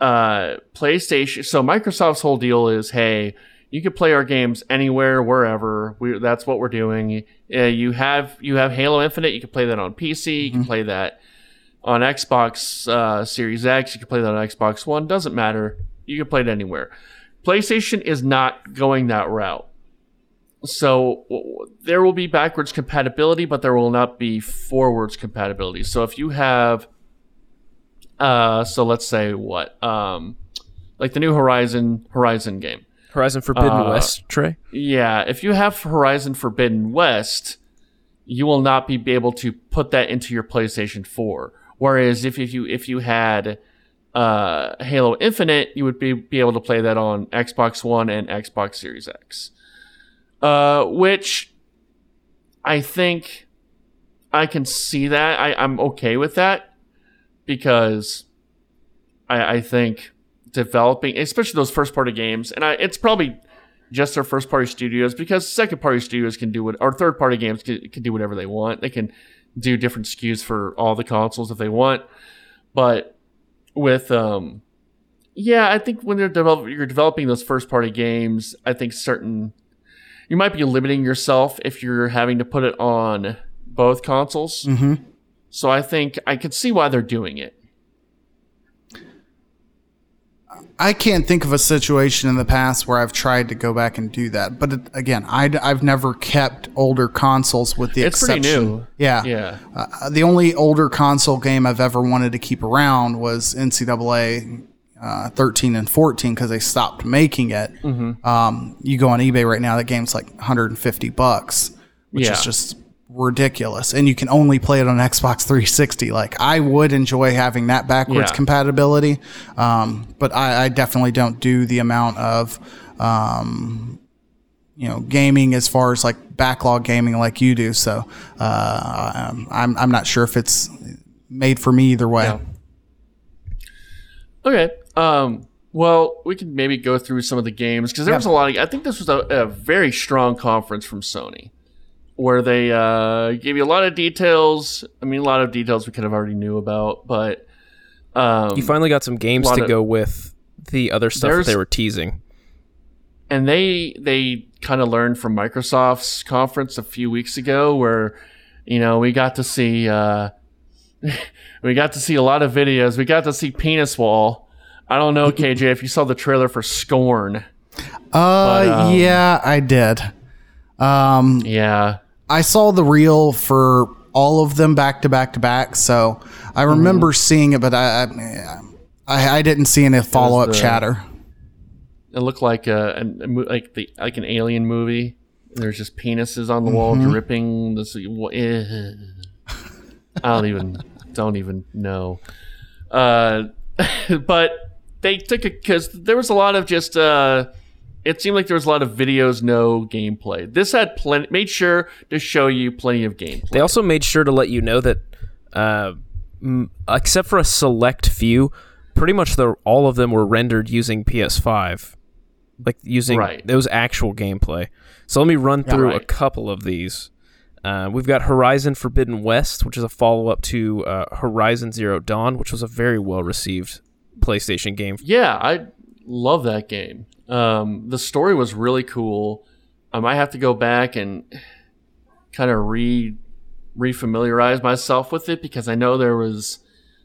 uh, PlayStation, so Microsoft's whole deal is, hey, you can play our games anywhere, wherever. We, that's what we're doing. Uh, you have you have Halo Infinite. You can play that on PC. You can play that on Xbox uh, Series X. You can play that on Xbox One. Doesn't matter. You can play it anywhere. PlayStation is not going that route. So w- there will be backwards compatibility, but there will not be forwards compatibility. So if you have, uh, so let's say what, um, like the new Horizon Horizon game. Horizon Forbidden Uh, West, Trey. Yeah, if you have Horizon Forbidden West, you will not be able to put that into your PlayStation 4. Whereas if, if you if you had uh, Halo Infinite, you would be, be able to play that on Xbox One and Xbox Series X. Uh, which I think I can see that. I, I'm okay with that because I, I think developing, especially those first party games, and I, it's probably just their first party studios because second party studios can do what, or third party games can, can do whatever they want. They can do different SKUs for all the consoles if they want. But with, um, yeah, I think when they're develop, you're developing those first party games, I think certain, you might be limiting yourself if you're having to put it on both consoles. Mm-hmm. So I think I could see why they're doing it. I can't think of a situation in the past where I've tried to go back and do that. But it, again, I, have never kept older consoles with the It's pretty exception. new. Yeah. Yeah. Uh, the only older console game I've ever wanted to keep around was NCAA uh, 13 and 14 because they stopped making it. Mm-hmm. Um, you go on eBay right now, that game's like 150 bucks, which Yeah. is just ridiculous. And you can only play it on Xbox 360. Like, I would enjoy having that backwards Yeah. compatibility, um, but I, I definitely don't do the amount of. Um, you know, gaming as far as like backlog gaming like you do. So uh, um, I'm I'm not sure if it's made for me either way. Yeah. Okay. Um, well, we can maybe go through some of the games because there was a lot of. I think this was a, a very strong conference from Sony, where they uh, gave you a lot of details. I mean, a lot of details we kind of already knew about, but um, You finally got some games to of- go with the other stuff that they were teasing. and they they kind of learned from Microsoft's conference a few weeks ago, where you know we got to see uh, we got to see a lot of videos. We got to see Penis Wall. I don't know, KJ, if you saw the trailer for Scorn. Uh, um, yeah, I did. Um, Yeah, I saw the reel for all of them back to back to back. So I remember seeing it, but I I, I, I didn't see any follow up chatter. It looked like a, a, like the like an alien movie. There's just penises on the wall dripping. This eh. I don't even don't even know. Uh, but they took it because there was a lot of just. Uh, it seemed like there was a lot of videos, no gameplay. This had plenty. Made sure to show you plenty of gameplay. They also made sure to let you know that, uh, m- except for a select few, pretty much the all of them were rendered using PS5, like using Right. those actual gameplay. So let me run through a couple of these. Uh, we've got Horizon Forbidden West, which is a follow up to uh, Horizon Zero Dawn, which was a very well received PlayStation game. Yeah, I love that game. Um, the story was really cool. I might have to go back and kind of re refamiliarize myself with it because I know there was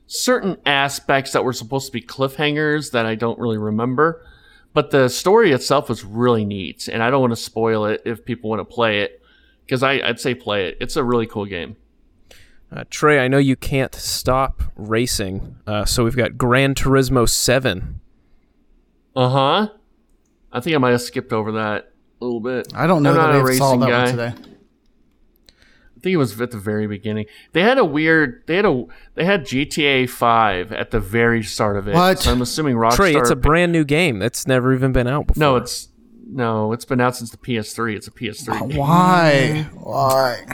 certain aspects that were supposed to be cliffhangers that I don't really remember. But the story itself was really neat, and I don't want to spoil it if people want to play it because I'd say play it. It's a really cool game. Uh, Trey, I know you can't stop racing, uh, so we've got Gran Turismo 7. Uh huh. I think I might have skipped over that a little bit. I don't know I'm that not a they saw racing that guy. one today. I think it was at the very beginning. They had a weird. They had a. They had GTA Five at the very start of it. What? So I'm assuming Rockstar. Trey, it's a brand new game that's never even been out before. no, it's no. It's been out since the PS3. It's a PS3. game. Why? Why?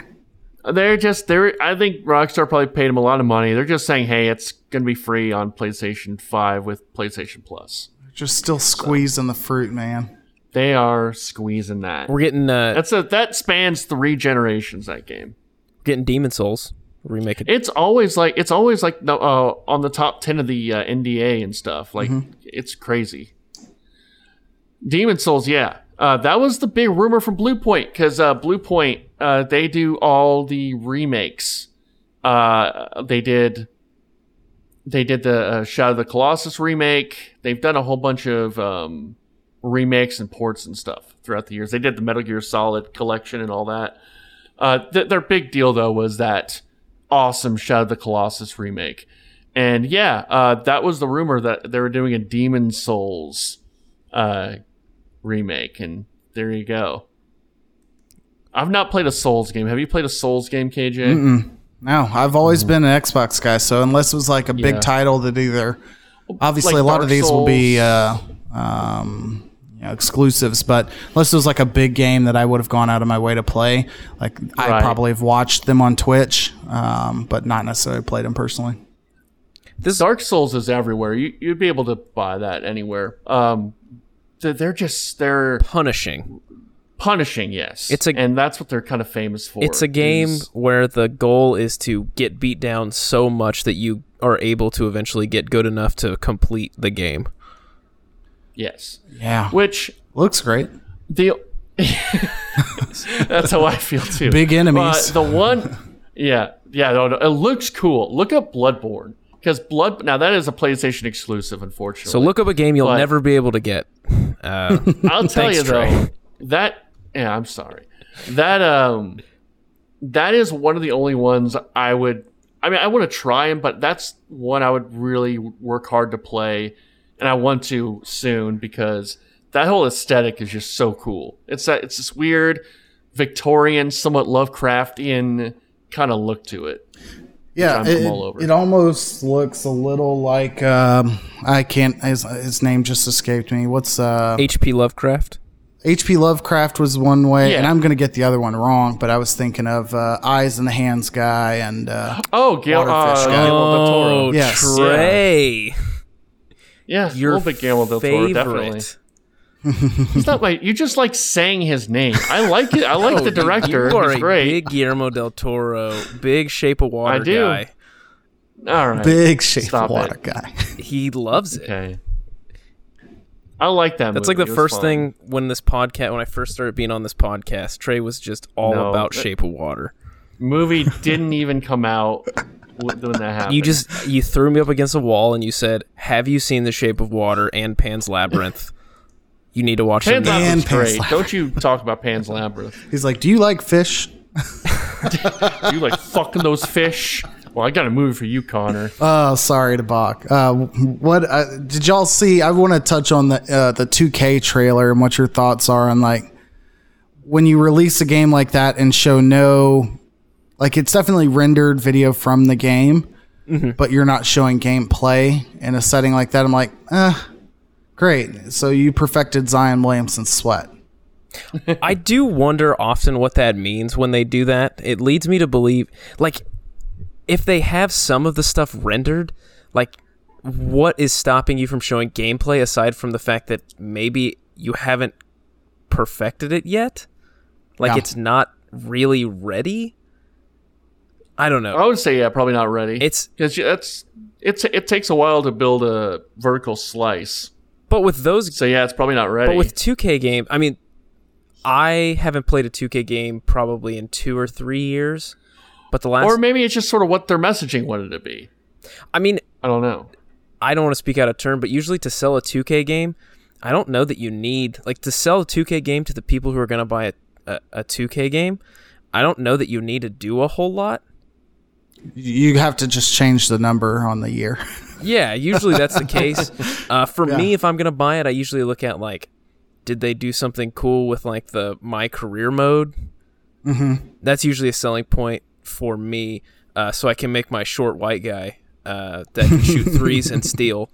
They're just. They're. I think Rockstar probably paid them a lot of money. They're just saying, hey, it's gonna be free on PlayStation Five with PlayStation Plus. Just still squeezing the fruit, man. They are squeezing that. We're getting uh, That's a. That spans three generations. That game. getting Demon's Souls remake it. It's always like it's always like the, uh, on the top ten of the uh, NDA and stuff. Like it's crazy. Demon's Souls, yeah, uh, that was the big rumor from Bluepoint because uh, Bluepoint uh, they do all the remakes. Uh, they did. They did the uh, Shadow of the Colossus remake. They've done a whole bunch of um, remakes and ports and stuff throughout the years. They did the Metal Gear Solid collection and all that. Uh, th- their big deal though was that awesome Shadow of the Colossus remake, and yeah, uh, that was the rumor that they were doing a Demon's Souls uh, remake, and there you go. I've not played a Souls game. Have you played a Souls game, KJ? No, I've always been an Xbox guy, so unless it was like a big Mm-hmm. Title that either, obviously Like a lot Dark of these will be uh, um, you know, exclusives, but unless it was like a big game that I would have gone out of my way to play, like I probably have watched them on Twitch, um, but not necessarily played them personally. This Dark Souls is everywhere. You, you'd be able to buy that anywhere. Um, they're, they're just they're punishing. Punishing, yes. It's a- and that's what they're kind of famous for. It's a game is- where the goal is to get beat down so much that you are able to eventually get good enough to complete the game. yes, Yeah, which looks great. the that's how I feel too. Big enemies. Uh, the one, yeah, yeah, no, no, it looks cool. Look up Bloodborne because Blood. Now that is a PlayStation exclusive, unfortunately. So look up a game you'll But- never be able to get. Uh, I'll tell Thanks, you though Trey. that yeah, I'm sorry. That um that is one of the only ones I would I mean I want to try them, but that's one I would really work hard to play and I want to soon because that whole aesthetic is just so cool. It's that it's this weird Victorian, somewhat Lovecraftian kind of look to it. Yeah, it, all over. it almost looks a little like um, I can't. His, his name just escaped me. What's uh, H.P. Lovecraft. H.P. Lovecraft was one way, Yeah. and I'm gonna get the other one wrong, but I was thinking of uh, Eyes in the Hands guy and uh, Oh, Gil- uh, Waterfish guy. Guillermo del Toro. Oh, Yes. Trey. Yeah, Your a little bit Guillermo del Toro, definitely. favorite. It's not like you just like saying his name. I like it. I like the director. You are He's a great. big Guillermo del Toro, big Shape of Water I do. guy. All right. big shape Stop of water it. guy. He loves it. Okay. I like that. That's like the first fun. thing when this podcast, when I first started being on this podcast, Trey was just all No, about that- Shape of Water. Movie didn't even come out when when that happened. You just you threw me up against a wall and you said, "Have you seen The Shape of Water and Pan's Labyrinth? You need to watch Pan's them." Labyrinth's Pan's great. Labyrinth. Don't you talk about Pan's Labyrinth? He's like, "Do you like fish?" you like fucking those fish? Well, I got a movie for you, Connor. Oh, sorry to balk. Uh, what uh, did y'all see? I want to touch on the uh, the 2K trailer and what your thoughts are on like when you release a game like that and show no, like it's definitely rendered video from the game, but you're not showing gameplay in a setting like that. I'm like, eh, great. So you perfected Zion Williamson's sweat. I do wonder often what that means when they do that. It leads me to believe, like, if they have some of the stuff rendered, like, what is stopping you from showing gameplay aside from the fact that maybe you haven't perfected it yet? Like, Yeah. it's not really ready? I don't know. I would say yeah, probably not ready. It's because that's it's it takes a while to build a vertical slice. but with those So yeah, it's probably not ready. But with 2K game, I mean, I haven't played a 2K game probably in two or three years. But the last, or maybe it's just sort of what their messaging wanted to be. I mean, I don't know. I don't want to speak out of turn, but usually to sell a 2K game, I don't know that you need like to sell a 2K game to the people who are going to buy a, a, a 2K game. I don't know that you need to do a whole lot. You have to just change the number on the year. Yeah, usually that's the case. Uh, for me, if I'm gonna buy it, I usually look at like, did they do something cool with like the my career mode? Mm-hmm. That's usually a selling point for me, uh, so I can make my short white guy uh, that can shoot threes and steal.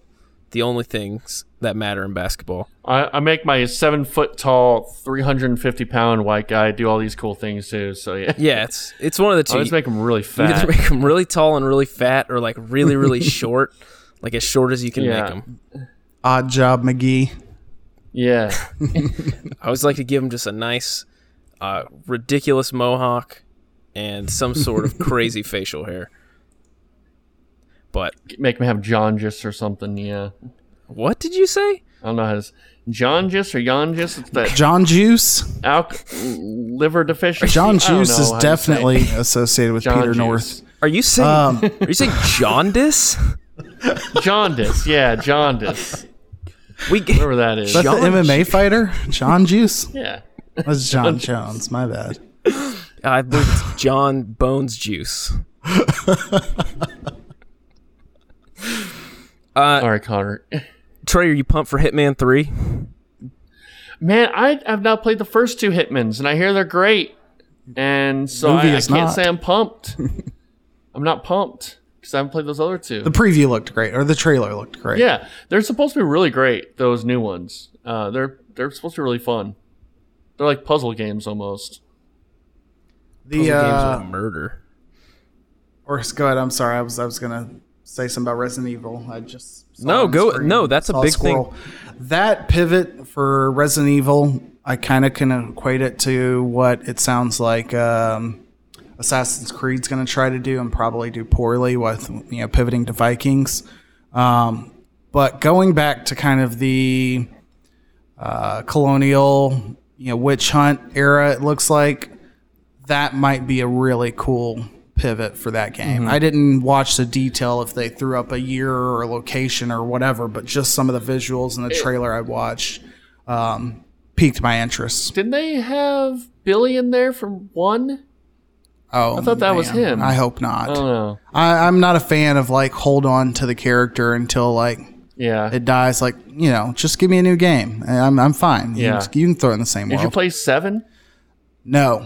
The only things that matter in basketball. I, I make my seven foot tall, three hundred and fifty pound white guy do all these cool things too. So yeah, Yeah, it's it's one of the I two. always make him really you either fat. make them really tall and really fat, or like really really short, like as short as you can Yeah. make them. Odd job, McGee. Yeah, I always like to give him just a nice, uh, ridiculous mohawk and some sort of crazy facial hair. But make him have jaundice or something. Yeah, what did you say? I don't know how to s- jaundice or jaundice. It's that John Juice. alc- liver deficiency. John Juice is how to say definitely associated with John Peter Juice. North. Are you saying? Um, are you saying jaundice? Jaundice, yeah, jaundice. We Whatever that is. That's the MMA fighter, John Juice. Yeah. That's John Jones. My bad. I believe it's John Bones Juice. All right, Connor. Trey, are you pumped for Hitman Three? Man, I have not played the first two Hitmans, and I hear they're great. And so I, I can't not. say I'm pumped. I'm not pumped because I haven't played those other two. The preview looked great, or the trailer looked great. yeah, they're supposed to be really great. Those new ones. Uh, they're they're supposed to be really fun. They're like puzzle games almost. The Puzzle games uh, murder. or go ahead. I'm sorry. I was I was gonna say something about Resident Evil. I just No, it on the go- no, that's a big thing. That pivot for Resident Evil, I kind of can equate it to what it sounds like. Um, Assassin's Creed's going to try to do and probably do poorly with you know pivoting to Vikings. Um, but going back to kind of the uh, colonial, you know, witch hunt era, it looks like that might be a really cool pivot for that game. I didn't watch the detail if they threw up a year or a location or whatever, but just some of the visuals in the trailer I watched um, piqued my interest. Didn't they have Billy in there from one? Oh, I thought that was him. I hope not. I don't know. I, I'm not a fan of like hold on to the character until like Yeah. it dies. Like you know, just give me a new game. and I'm I'm fine. You, Yeah. can- you can throw it in the same Did you play seven? no,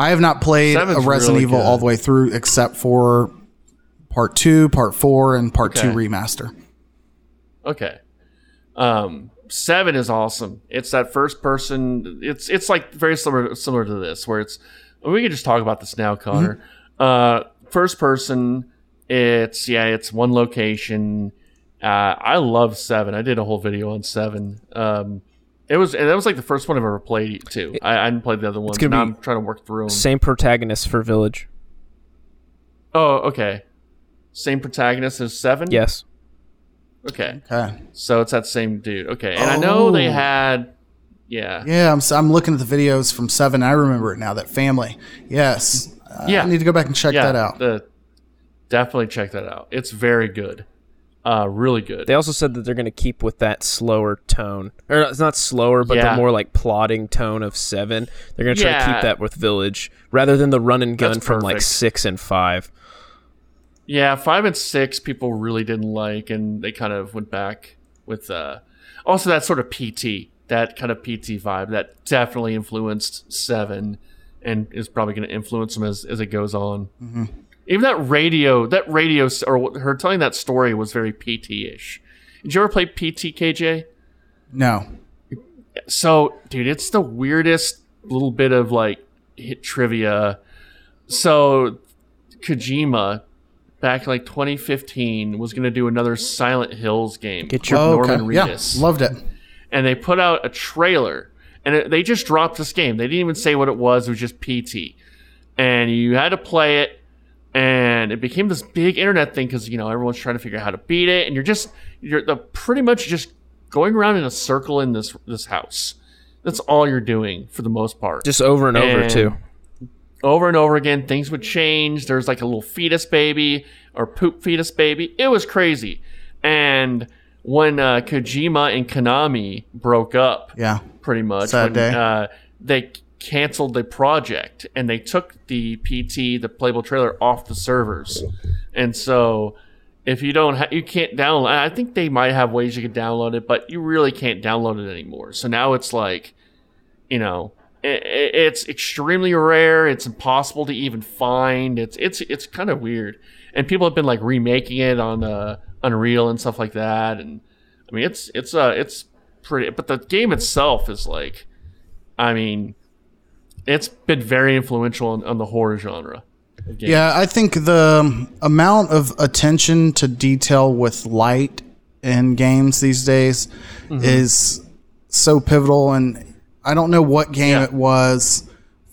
I have not played Seven's a Resident really Evil good. all the way through except for part two, part four, and part two remaster. Okay. Um, seven is awesome. It's that first person. It's it's like very similar similar to this, where it's we can just talk about this now, Connor. Uh, first person. It's yeah, it's one location. Uh, I love seven. I did a whole video on seven. Um, it was that was like the first one I've ever played too. I, I didn't play the other ones. gonna Now I'm trying to work through them. Same protagonist for Village. Oh, okay. Same protagonist as seven. Yes. Okay. Okay. So it's that same dude. Okay. And I know they Oh. had. Yeah. Yeah, I'm, s- I'm looking at the videos from Seven. I remember it now. That family. Yes. Uh, Yeah. I need to go back and check yeah, that out. The, definitely check that out. It's very good. Uh, really good. They also said that they're going to keep with that slower tone, or it's not slower, but Yeah. the more like plodding tone of seven. They're going to try to keep that with Village rather than the run and gun That's from like six and five. Yeah, five and six people really didn't like, and they kind of went back with uh, also that sort of PT, that kind of PT vibe that definitely influenced seven, and is probably going to influence them as as it goes on. Even that radio, that radio, or her telling that story was very PT ish. Did you ever play PT, KJ? No. So, dude, it's the weirdest little bit of like hit trivia. So, Kojima, back like 2015, was going to do another Silent Hills game. Get your Oh, Norman okay. Yeah, Reedus. loved it. and they put out a trailer, and it, they just dropped this game. They didn't even say what it was. It was just PT, and you had to play it, and it became this big internet thing because you know everyone's trying to figure out how to beat it, and you're just you're the, pretty much just going around in a circle in this this house. That's all you're doing for the most part Just over and over too. over and over again. Things would change. There's like a little fetus baby or poop fetus baby. It was crazy. And when uh, Kojima and Konami broke up, Yeah. pretty much, Sad when, day. Uh, they canceled the project and they took the PT, the playable trailer, off the servers. And so. If you don't, ha- you can't download. I think they might have ways you could download it, but you really can't download it anymore. So now it's like, you know, i i- it's extremely rare. It's impossible to even find. It's it's it's kind of weird, and people have been like remaking it on uh, Unreal and stuff like that. And I mean, it's it's uh it's pretty, but the game itself is like, I mean, it's been very influential on, on the horror genre. Yeah, I think the amount of attention to detail with light in games these days Mm-hmm. is so pivotal. And I don't know what game Yeah. it was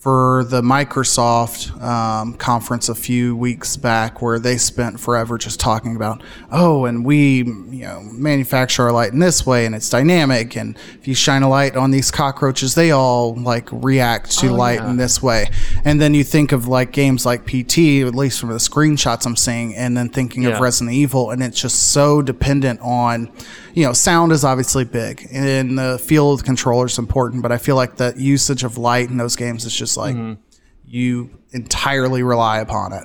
for the Microsoft um, conference a few weeks back where they spent forever just talking about, oh, and we, you know, manufacture our light in this way and it's dynamic. And if you shine a light on these cockroaches, they all like react to light in this way. And then you think of like games like PT, at least from the screenshots I'm seeing, and then thinking Yeah. of Resident Evil, and it's just so dependent on, you know, sound is obviously big, and the feel of the controller is important, but I feel like the usage of light in those games is just like you entirely rely upon it.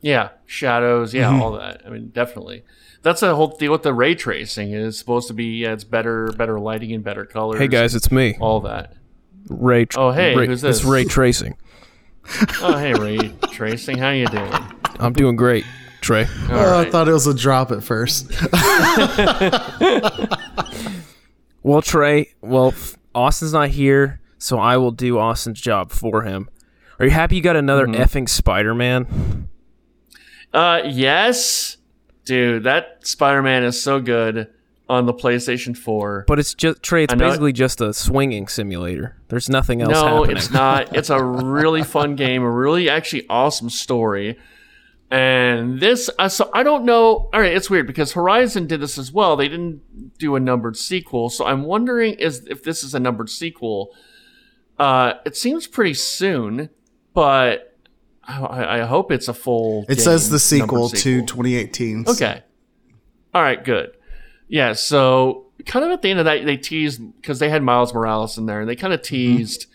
Yeah, shadows, yeah, Mm-hmm. all that. I mean, definitely. That's the whole deal with the ray tracing. Is supposed to be yeah, it's better, better lighting and better colors. Hey guys, it's me, all that. Ray. Tr- Oh, hey, Ray, who's It's this? ray tracing. Oh, hey, ray tracing, how you doing? I'm doing great, Trey. All Oh, I thought it was a drop at first. Well, Trey. Well, Austin's not here, so I will do Austin's job for him. Are you happy you got another Mm-hmm. effing Spider-Man? Uh, yes, dude, that Spider-Man is so good on the PlayStation 4. But it's just Trey. It's know it- basically just a swinging simulator. There's nothing else no, happening. it's not. It's a really fun game, a really actually awesome story. And this, uh, so I don't know. All right, it's weird because Horizon did this as well. They didn't do a numbered sequel, so I'm wondering is if this is a numbered sequel. Uh, it seems pretty soon, but I, I hope it's a full. It says the numbered sequel to sequel. 2018. Okay. All right, good. Yeah, so kind of at the end of that, they teased because they had Miles Morales in there, and they kind of teased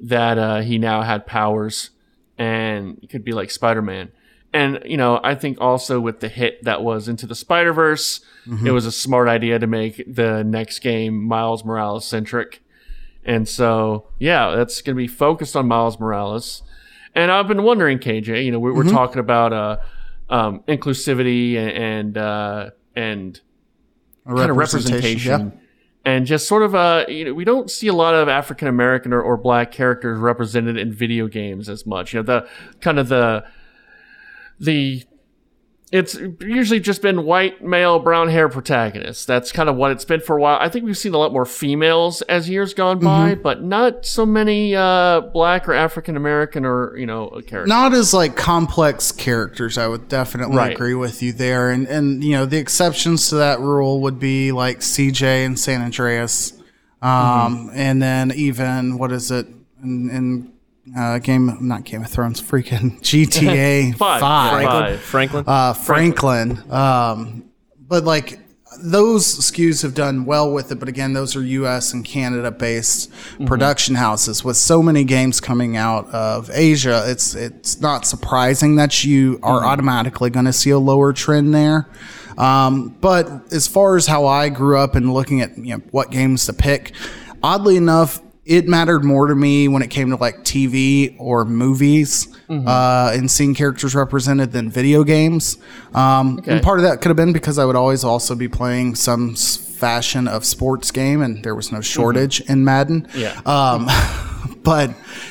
that uh, he now had powers and could be like Spider Man. And you know, I think also with the hit that was into the Spider Verse, it was a smart idea to make the next game Miles Morales centric. And so, yeah, that's going to be focused on Miles Morales. And I've been wondering, KJ, you know, we, we're talking about uh, um, inclusivity and uh, and kind of representation. And just sort of, uh, you know, we don't see a lot of African American or, or black characters represented in video games as much. You know, the kind of the the it's usually just been white male brown hair protagonists. That's kind of what it's been for a while. I think we've seen a lot more females as years gone by, but not so many uh, black or African American or you know characters. not as like complex characters. I would definitely Right. agree with you there. And and you know the exceptions to that rule would be like CJ and San Andreas, um, and then even what is it in, in uh, game not Game of Thrones, freaking GTA Five. Five. Franklin. Franklin. Uh, Franklin. Um, but like those SKUs have done well with it. But again, those are U.S. and Canada based production houses. With so many games coming out of Asia, it's it's not surprising that you are automatically going to see a lower trend there. Um, but as far as how I grew up and looking at you know what games to pick, oddly enough, it mattered more to me when it came to like TV or movies uh, and seeing characters represented than video games. Um, Okay. And part of that could have been because I would always also be playing some fashion of sports game, and there was no shortage in Madden. Yeah. Um, but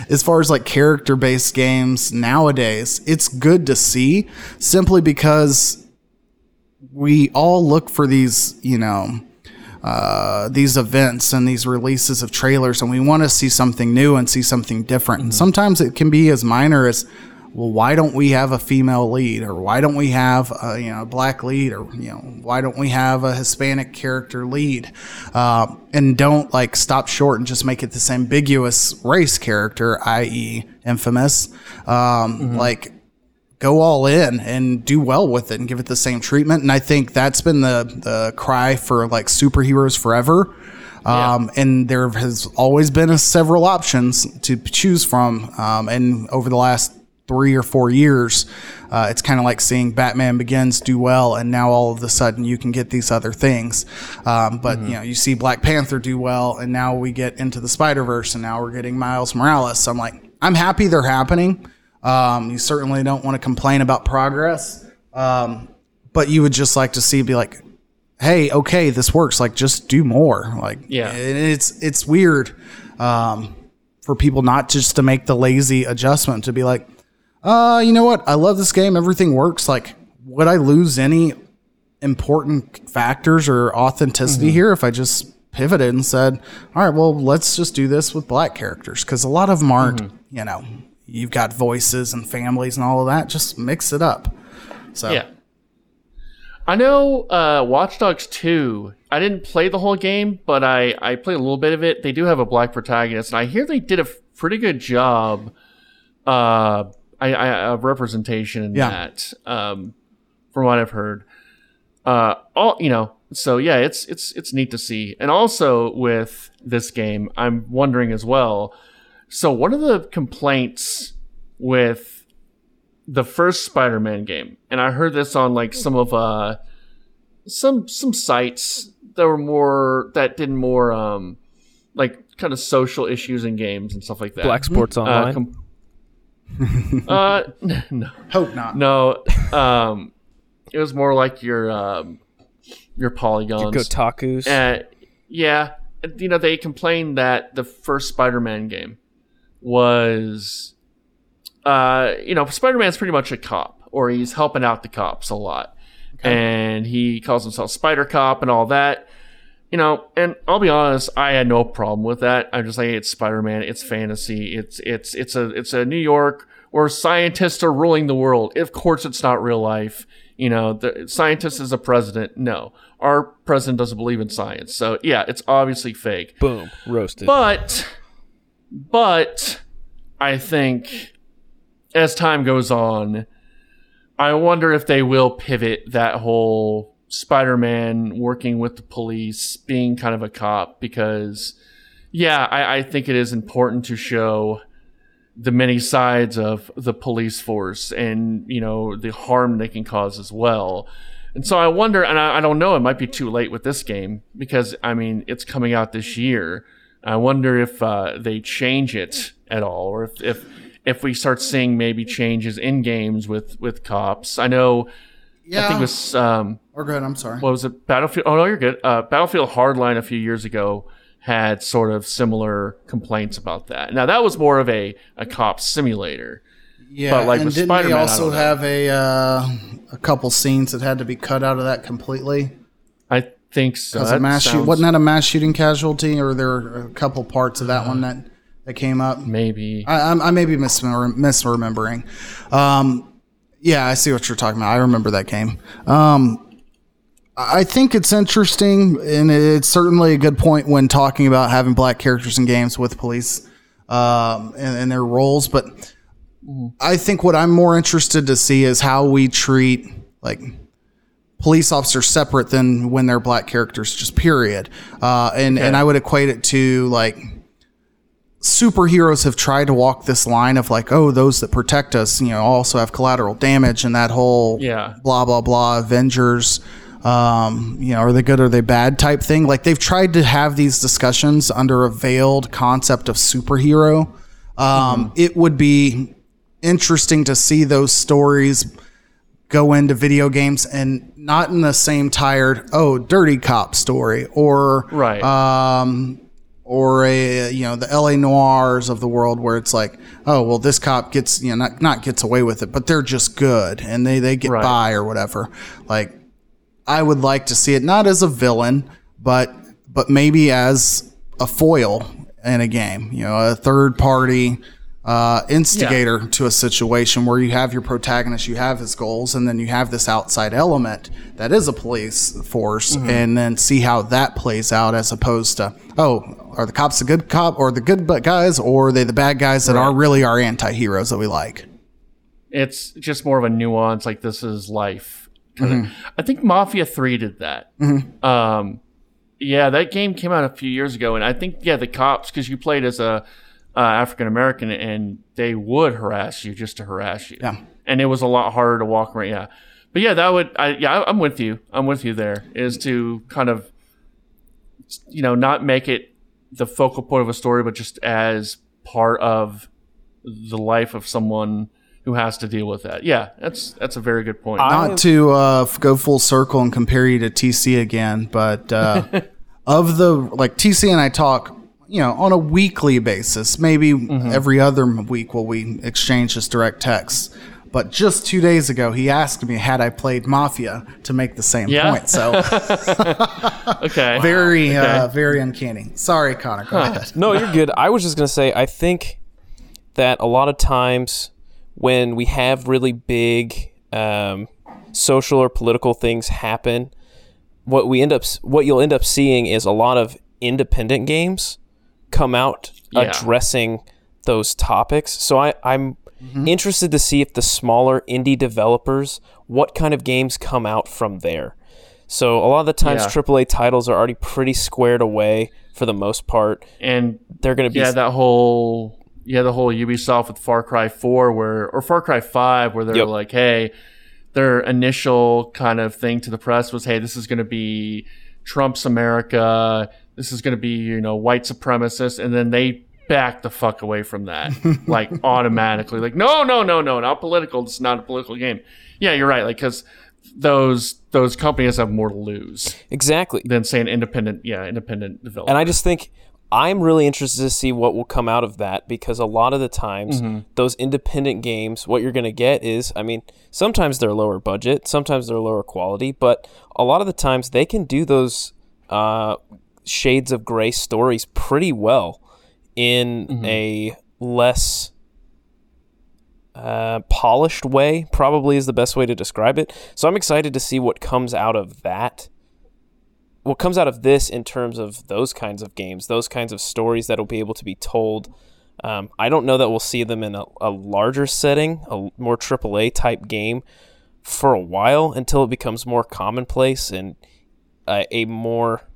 as far as like character based games nowadays, it's good to see simply because we all look for these, you know, uh, these events and these releases of trailers, and we want to see something new and see something different. And sometimes it can be as minor as, well, why don't we have a female lead, or why don't we have a you know a black lead, or you know why don't we have a Hispanic character lead, uh, and don't like stop short and just make it this ambiguous race character, i.e., infamous, um, like go all in and do well with it and give it the same treatment. And I think that's been the the cry for like superheroes forever. Um, and there has always been a, several options to choose from. Um, and over the last three or four years, uh, it's kind of like seeing Batman Begins do well, and now all of a sudden you can get these other things. Um, but you know, you see Black Panther do well, and now we get into the Spider Verse, and now we're getting Miles Morales. So I'm like, I'm happy they're happening. Um, you certainly don't want to complain about progress, um, but you would just like to see be like, hey, okay, this works. Like, just do more. Like, Yeah. and it's it's weird um, for people not just to make the lazy adjustment to be like, uh, you know what? I love this game. Everything works. Like, would I lose any important factors or authenticity Mm-hmm. here if I just pivoted and said, all right, well, let's just do this with black characters? Because a lot of them aren't, Mm-hmm. you know, you've got voices and families and all of that. Just mix it up. So, Yeah. I know uh, Watch Dogs 2. I didn't play the whole game, but I, I played a little bit of it. They do have a black protagonist, and I hear they did a pretty good job uh, I, I, of representation in Yeah. that, um, from what I've heard. Uh, all you know, so yeah, it's it's it's neat to see. And also with this game, I'm wondering as well. So one of the complaints with the first Spider-Man game, and I heard this on like some of uh some some sites that were more that did more um like kind of social issues in games and stuff like that. Black Sports uh, Online. com- uh no hope not. no um it was more like your um your polygons Kotaku's. uh, yeah, you know they complained that the first Spider-Man game was, uh, you know, Spider-Man's pretty much a cop, or he's helping out the cops a lot, and he calls himself Spider Cop and all that. You know, and I'll be honest, I had no problem with that. I'm just like, it's Spider-Man, it's fantasy, it's it's it's a it's a New York where scientists are ruling the world. Of course, it's not real life. You know, the scientist is a president. No, our president doesn't believe in science. So yeah, it's obviously fake. Boom. Roasted. But, but I think as time goes on, I wonder if they will pivot that whole Spider-Man working with the police, being kind of a cop, because yeah, I, I think it is important to show the many sides of the police force and you know the harm they can cause as well. And so I wonder, and I, I don't know, it might be too late with this game because I mean it's coming out this year. I wonder if uh, they change it at all, or if, if if we start seeing maybe changes in games with with cops. I know. Yeah. I think it was um, or good. I'm sorry. what was it? Battlefield. Oh no, you're good. Uh, Battlefield Hardline a few years ago had sort of similar complaints about that. Now that was more of a a cop simulator. Yeah, But, like, and with didn't Spider-Man, they also have a uh, a couple scenes that had to be cut out of that completely I think so. because of mass shoot? Wasn't that a mass shooting casualty, or there were a couple parts of that one that that came up? maybe? I, I'm- I may be misremem- misremembering. Um, yeah, I see what you're talking about. I remember that game. Um, I think it's interesting, and it's certainly a good point when talking about having black characters in games with police um, and, and their roles. But I think what I'm more interested to see is how we treat like police officers separate than when they're black characters, just period. Uh, and and I would equate it to like superheroes have tried to walk this line of like, oh, those that protect us, you know, also have collateral damage and that whole Yeah. blah blah blah Avengers. Um, you know, are they good or are they bad type thing? Like they've tried to have these discussions under a veiled concept of superhero. Um, It would be interesting to see those stories go into video games and not in the same tired oh dirty cop story or Right. um or a you know the LA noirs of the world where it's like oh well this cop gets you know not not gets away with it but they're just good and they they get Right. by or whatever like I would like to see it not as a villain but but maybe as a foil in a game you know a third party uh, instigator to a situation where you have your protagonist, you have his goals, and then you have this outside element that is a police force, and then see how that plays out as opposed to, oh, are the cops the good cop or the good guys, or are they the bad guys that are really our anti heroes that we like? it's just more of a nuance like this is life. Kinda. i think mafia 3 did that. Um yeah that game came out a few years ago and i think yeah the cops because you played as a uh, african american and they would harass you just to harass you Yeah. and it was a lot harder to walk around yeah but yeah that would i yeah I- i'm with you i'm with you there is to kind of you know not make it the focal point of a story but just as part of the life of someone who has to deal with that. Yeah, that's that's a very good point. Not to uh, go full circle and compare you to TC again, but uh, of the like TC and I talk, you know, on a weekly basis, maybe every other week will we exchange just direct texts. But just two days ago, he asked me had I played Mafia to make the same Yeah? point. So okay. very, uh, very uncanny. Sorry, Connor. Go ahead. No, you're good. I was just gonna say I think that a lot of times when we have really big um, social or political things happen, what we end up what you'll end up seeing is a lot of independent games come out Yeah. addressing those topics. So I, I'm mm-hmm. interested to see if the smaller indie developers what kind of games come out from there. So a lot of the times Yeah. AAA titles are already pretty squared away for the most part. and They're going to be yeah, that whole yeah, the whole Ubisoft with Far Cry 4 where or Far Cry 5 where they're Yep. like, "Hey, their initial kind of thing to the press was, "Hey, this is going to be Trump's America. This is going to be, you know, white supremacist." And then they back the fuck away from that like automatically. Like, "No, no, no, no, not political. It's not a political game." Yeah, you're right. Like cuz those those companies have more to lose exactly. than say an independent, yeah, independent developer. And I just think I'm really interested to see what will come out of that because a lot of the times those independent games, what you're going to get is, I mean, sometimes they're lower budget, sometimes they're lower quality, but a lot of the times they can do those uh, shades of gray stories pretty well in a less uh, polished way, probably is the best way to describe it. So I'm excited to see what comes out of that what comes out of this in terms of those kinds of games, those kinds of stories that will be able to be told. Um, I don't know that we'll see them in a, a larger setting, a more AAA type game for a while until it becomes more commonplace and uh, a more.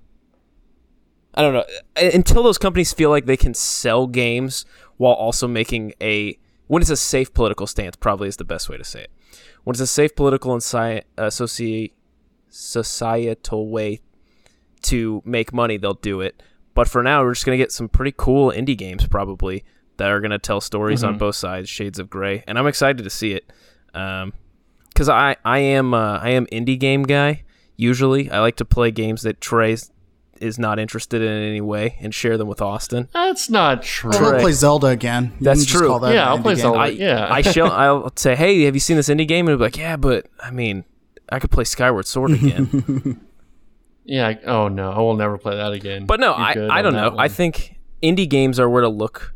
I don't know. uh, Until those companies feel like they can sell games while also making a. When it's a safe political stance, probably is the best way to say it. When it's a safe political and sci- associ- societal way to make money, they'll do it. But for now, we're just gonna get some pretty cool indie games probably that are gonna tell stories on both sides, shades of gray, and I'm excited to see it. Um, because I I am uh, I am indie game guy. Usually, I like to play games that Trey is not interested in in any way and share them with Austin. That's not true. I'll play Zelda again. You That's true. call that Yeah, I'll play game. Zelda. I yeah. I shall I'll say, hey, have you seen this indie game? And he'll be like, yeah, but I mean, I could play Skyward Sword again. Yeah. I- Oh no, I will never play that again. But no, You're I, I don't that know. I think indie games are where to look.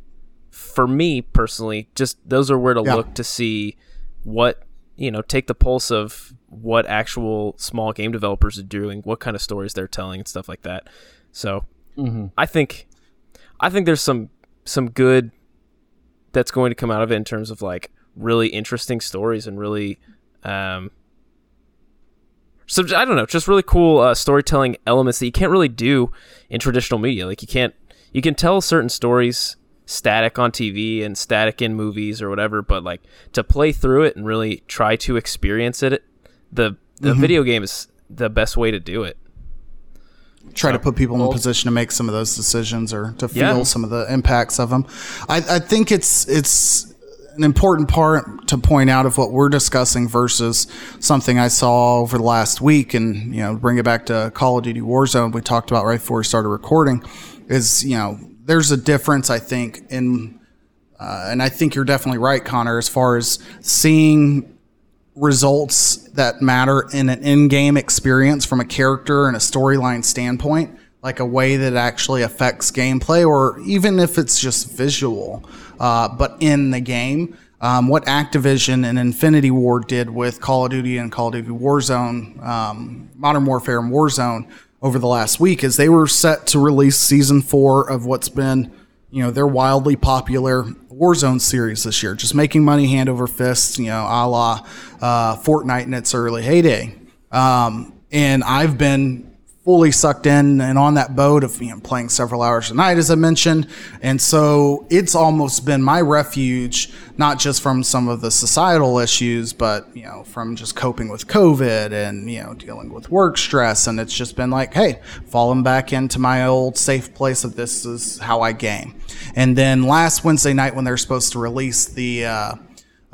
For me personally, just those are where to Yeah. look to see what you know, take the pulse of what actual small game developers are doing, what kind of stories they're telling, and stuff like that. So, Mm-hmm. I think, I think there's some some good that's going to come out of it in terms of like really interesting stories and really um, So I don't know, just really cool uh, storytelling elements that you can't really do in traditional media. Like you can't, you can tell certain stories static on TV and static in movies or whatever, but like to play through it and really try to experience it, the the Mm-hmm. video game is the best way to do it. try to put people in a position to make some of those decisions or to feel Yeah. some of the impacts of them. I, I think it's it's an important part to point out of what we're discussing versus something I saw over the last week, and you know, bring it back to Call of Duty Warzone. We talked about right before we started recording. Is you know, there's a difference I think in, uh, and I think you're definitely right, Connor, as far as seeing results that matter in an in-game experience from a character and a storyline standpoint like a way that actually affects gameplay or even if it's just visual uh, but in the game. Um, what activision and infinity ward did with call of duty and call of duty warzone um, modern warfare and warzone over the last week is they were set to release season four of what's been you know, their wildly popular Warzone series this year, just making money hand over fist, you know, a la uh, Fortnite in its early heyday. Um, and I've been fully sucked in and on that boat of you know, playing several hours a night, as I mentioned. And so it's almost been my refuge, not just from some of the societal issues, but, you know, from just coping with COVID and, you know, dealing with work stress. And it's just been like, hey, falling back into my old safe place of this is how I game. And then last Wednesday night, when they're supposed to release the, uh,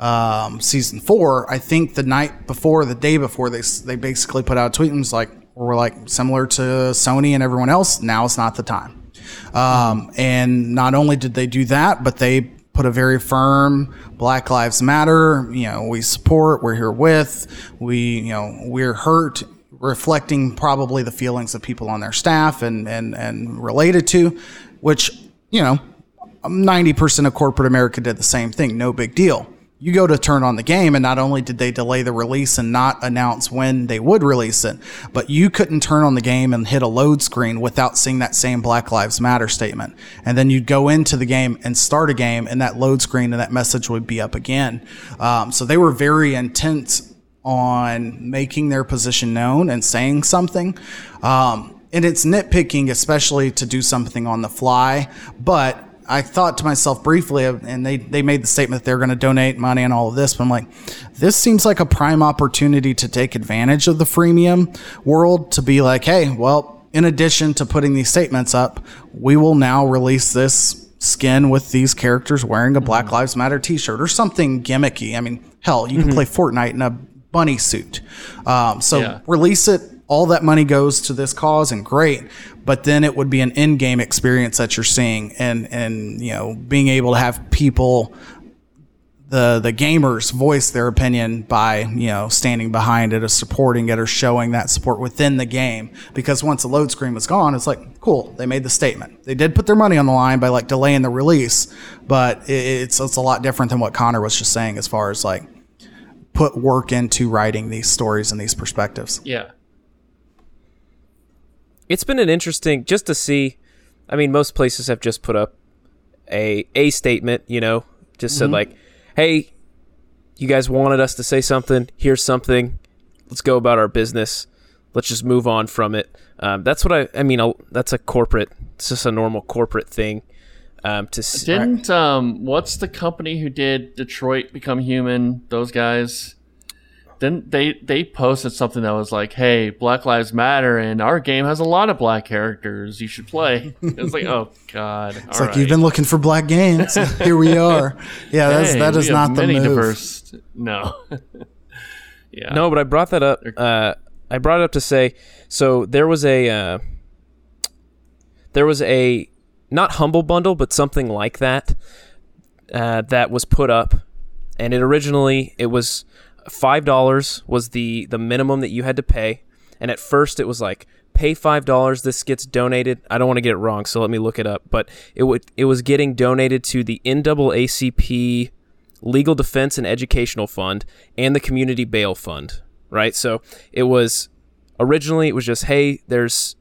um, season four, I think the night before, the day before, they they basically put out a tweet and was like, "We're like similar to Sony and everyone else. Now is not the time." Um, and not only did they do that, but they put a very firm Black Lives Matter. You know, we support. We're here with. We, you know, we're hurt. Reflecting probably the feelings of people on their staff and and and related to, which you know, 90% of corporate America did the same thing. No big deal. You go to turn on the game, and not only did they delay the release and not announce when they would release it, but you couldn't turn on the game and hit a load screen without seeing that same Black Lives Matter statement. And then you'd go into the game and start a game, and that load screen and that message would be up again. Um, so they were very intent on making their position known and saying something. Um, and it's nitpicking, especially to do something on the fly. But I thought to myself briefly, uh, and they, they made the statement that they're going to donate money and all of this. But I'm like, this seems like a prime opportunity to take advantage of the freemium world to be like, hey, well, in addition to putting these statements up, we will now release this skin with these characters wearing a Black mm-hmm. Lives Matter T-shirt or something gimmicky. I mean, hell, you can mm-hmm. play Fortnite in a bunny suit. Um, so Yeah. release it. All that money goes to this cause, and great. But then it would be an in-game experience that you're seeing, and and you know being able to have people the the gamers voice their opinion by you know standing behind it or supporting it or showing that support within the game because once the load screen was gone it's like cool they made the statement they did put their money on the line by like delaying the release but it's it's a lot different than what Connor was just saying as far as like put work into writing these stories and these perspectives Yeah. It's been an interesting just to see. I mean, most places have just put up a a statement, you know, just said like, "Hey, you guys wanted us to say something. Here's something. Let's go about our business. Let's just move on from it." Um, that's what I. I mean, I'll, that's a corporate. It's just a normal corporate thing. Um, to Didn't um what's the company who did Detroit Become Human? Those guys. Then they they posted something that was like, "Hey, Black Lives Matter, and our game has a lot of black characters. You should play." It's like, oh god, it's like you've been looking for black games here we are yeah that's, that is not the move diverse. No. yeah. No, but I brought that up. Uh, I brought it up to say so there was a uh, there was a not humble bundle, but something like that uh, that was put up, and it originally it was five dollars was the the minimum that you had to pay, and at first it was like pay five dollars this gets donated. I don't want to get it wrong so let me look it up. But it would it was getting donated to the naacp legal defense and educational fund and the community bail fund right? So it was originally it was just hey there's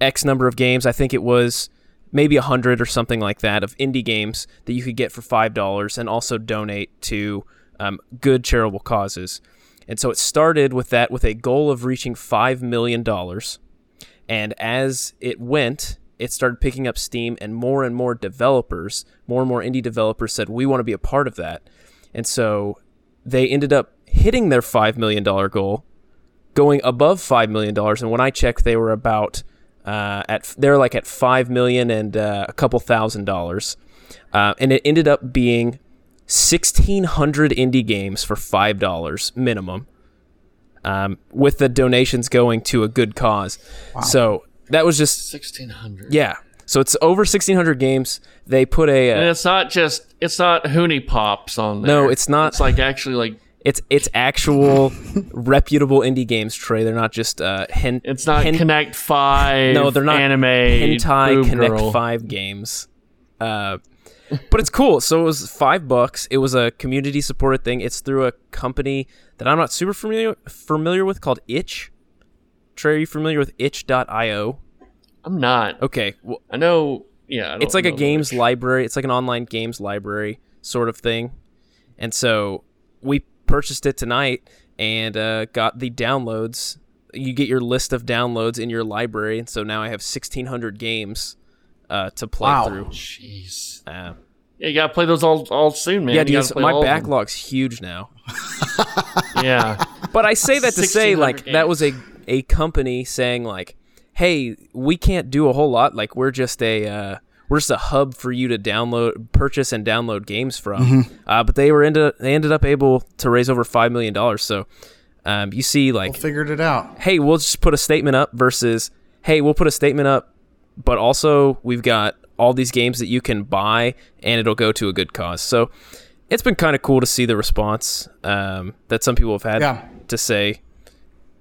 x number of games. I think it was maybe a hundred or something like that of indie games that you could get for five dollars and also donate to um, good charitable causes And so it started with that with a goal of reaching $5 million. And as it went, it started picking up steam, and more and more developers, more and more indie developers said, We want to be a part of that. And so they ended up hitting their $5 million goal, going above $5 million. And when I checked, they were about. Uh, at they're like at five million and uh, a couple thousand dollars, uh, and it ended up being sixteen hundred indie games for five dollars minimum, um, with the donations going to a good cause. So that was just Sixteen hundred. yeah. So it's over sixteen hundred games. They put a And uh, it's not just it's not HuniePops on there. No, it's not. It's like actually like it's it's actual reputable indie games. Trey, they're not just uh, hen- it's not hen- Connect Five. No, they're not anime hentai Connect girl. Five games. Uh, but it's cool. So it was five bucks. It was a community supported thing. It's through a company that I'm not super familiar familiar with called Itch. Trey, are you familiar with Itch.io? I'm not. Okay, well, I know. Yeah, I don't it's like a games library. It's like an online games library sort of thing. And so we purchased it tonight and uh, got the downloads. You get your list of downloads in your library, and so now I have 1,600 games uh, to play Wow. through. Jeez. Uh, Yeah, you gotta play those all all soon, man. yeah, You dude, gotta it's- play my all of them. backlog's huge now. Yeah, But I say that to say, 1,600 like, that was a a company saying, like, hey, we can't do a whole lot. Like, we're just a uh, we're just a hub for you to download, purchase, and download games from. Mm-hmm. Uh, but they were into they ended up able to raise over five million dollars. So um, you see, like, Figured it out. hey, we'll just put a statement up versus, hey, we'll put a statement up, but also we've got all these games that you can buy and it'll go to a good cause. So it's been kind of cool to see the response um, that some people have had Yeah. to say,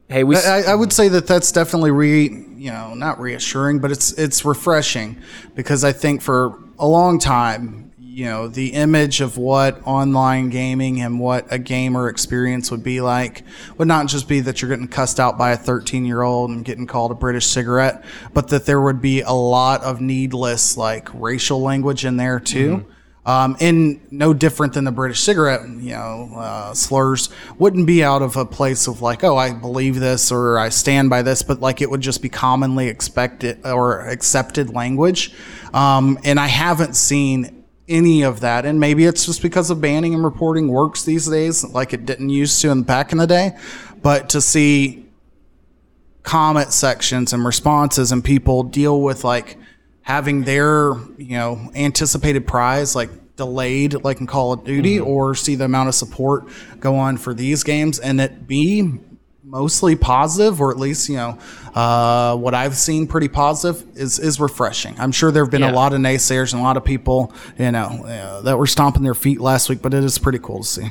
hey, we. I, I would say that that's definitely re, you know, not reassuring, but it's it's refreshing because I think for a long time, you know, the image of what online gaming and what a gamer experience would be like would not just be that you're getting cussed out by a 13 year old and getting called a British cigarette, but that there would be a lot of needless like racial language in there too. Um, and no different than the British cigarette, you know, uh, slurs wouldn't be out of a place of like, oh, I believe this or I stand by this, but like it would just be commonly expected or accepted language. Um, and I haven't seen any of that. And maybe it's just because of banning and reporting works these days, like it didn't used to in back in the day. But to see comment sections and responses and people deal with like having their you know anticipated prize like delayed like in call of duty mm-hmm. or see the amount of support go on for these games and it be mostly positive or at least you know uh, what i've seen pretty positive is is refreshing i'm sure there have been Yeah. a lot of naysayers and a lot of people you know uh, that were stomping their feet last week but it is pretty cool to see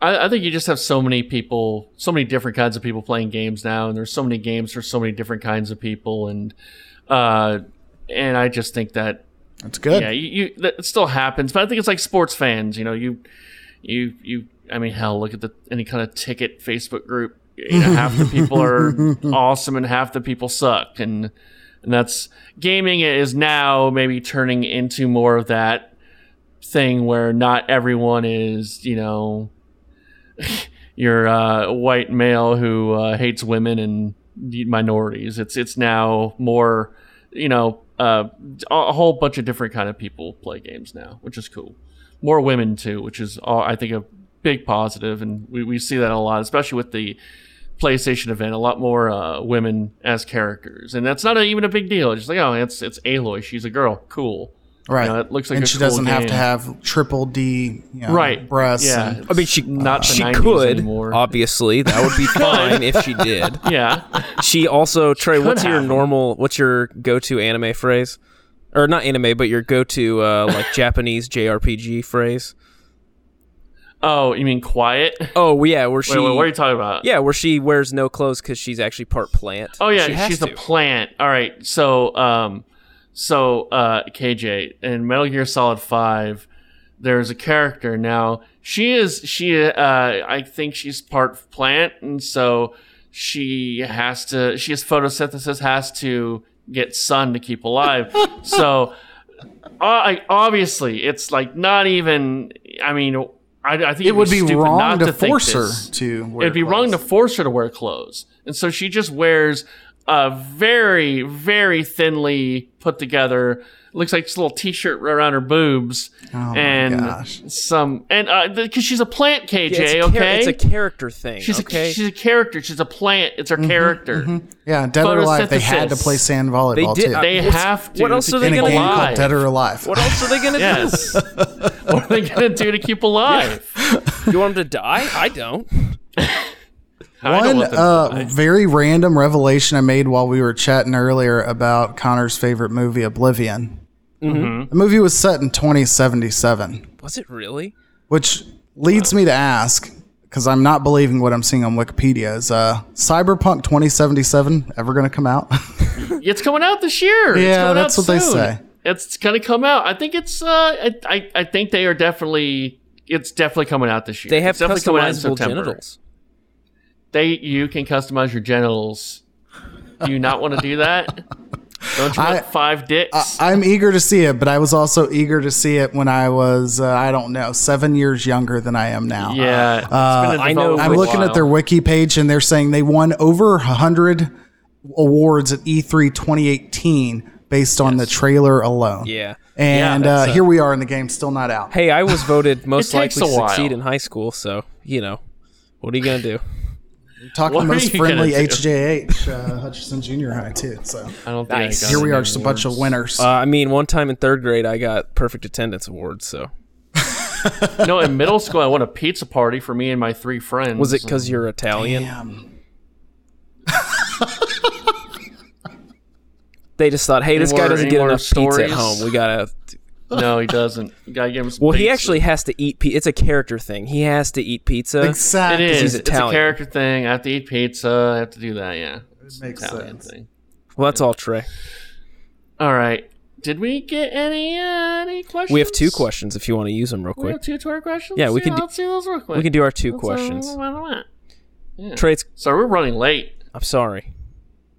I, I think you just have so many people, so many different kinds of people playing games now, and there's so many games for so many different kinds of people, and uh, and I just think that that's good yeah, you, you that it still happens, but I think it's like sports fans. You know, you you you. I mean, hell, look at the any kind of ticket Facebook group. You know, half the people are awesome and half the people suck, and and that's gaming is now maybe turning into more of that thing where not everyone is you know your uh, white male who uh, hates women and minorities. It's it's now more you know uh, a whole bunch of different kind of people play games now, which is cool. More women too, which is uh, I think a big positive, and we, we see that a lot, especially with the PlayStation event. A lot more uh, women as characters, and that's not a, even a big deal. It's just like oh, it's it's Aloy, she's a girl, cool. right You know, it looks like and a she cool doesn't have to have triple d you know, Right. breasts Yeah. and- I mean, she Not the she could anymore. obviously that would be fine if she did. Yeah. She also Trey, could what's your normal? What's your go-to anime phrase? Or not anime, but your go-to uh, like Japanese JRPG phrase? Oh, you mean quiet? Oh yeah, where she Wait, wait, what are you talking about? yeah, where she wears no clothes because she's actually part plant. Oh yeah, She she's a plant. All right. So um so uh KJ in Metal Gear Solid 5 there's a character now. She is she uh I think she's part plant and so she has to she has photosynthesis has to get sun to keep alive. so uh, I, obviously it's like not even I mean I, I think It would be stupid wrong not to, to force her to. Wear It'd be wrong to force her to wear clothes, and so she just wears a very, very thinly put together. Looks like just a little t-shirt around her boobs, Oh my and gosh. some, and uh, because she's a plant, KJ. Yeah, it's, a char- okay, it's a character thing. she's okay. a she's a character. She's a plant. It's her Mm-hmm, character. Mm-hmm. Yeah, dead or alive. They had to play sand they volleyball did. too. Uh, they what's- have to. What else to are they in a gonna game do? called alive. Dead or Alive. what else are they gonna Yes. what are they gonna do to keep alive? do? You want them to die? I don't. I don't One want them to uh, very random revelation I made while we were chatting earlier about Connor's favorite movie, Oblivion. Mm-hmm. The movie was set in 2077, Was it really? which leads me to ask, because I'm not believing what I'm seeing on Wikipedia, is uh, Cyberpunk 2077 ever going to come out? It's coming out this year. It's Yeah, coming that's out what they say. It's gonna come out. I think it's. Uh, I, I I think they are definitely. It's definitely coming out this year. They have It's definitely coming out in customizable September. genitals. They you can customize your genitals. Do you not want to do that? Don't you want I- five dicks? I'm eager to see it, but I was also eager to see it when I was, uh, I don't know, seven years younger than I am now. yeah, it's been in I know. I'm for a looking at their wiki page and they're saying they won over 100 awards at E E3 2018 based on the trailer alone. Yeah. And Yeah, uh, that's, uh, here we are in the game, still not out. Hey, I was voted most likely to a while. succeed in high school, so you know, what are you gonna do? Talking what the most friendly? HJH, uh, Hutchinson Junior High, too. So I don't think Nice. I got here we are, just a bunch of winners. Uh, I mean, one time in third grade, I got perfect attendance awards. So no, in middle school, I won a pizza party for me and my three friends. was it because you're Italian? Damn. They just thought, hey, this Any guy doesn't get more enough pizza at home. We gotta. No, he doesn't. You gotta give him some Well, he actually has to eat. pizza. It's a character thing. He has to eat pizza. Exactly. It is. he's It's a character thing. I have to eat pizza. I have to do that. Yeah, it's makes Italian sense. thing. Well, that's all, Trey. All right. Did we get any uh, any questions? We have two questions if you want to use them real We quick. have two Twitter questions. Yeah, we can do- Let's see those real quick. We can do our two Let's, questions. why not? Trey, it's, So we're running late. I'm sorry.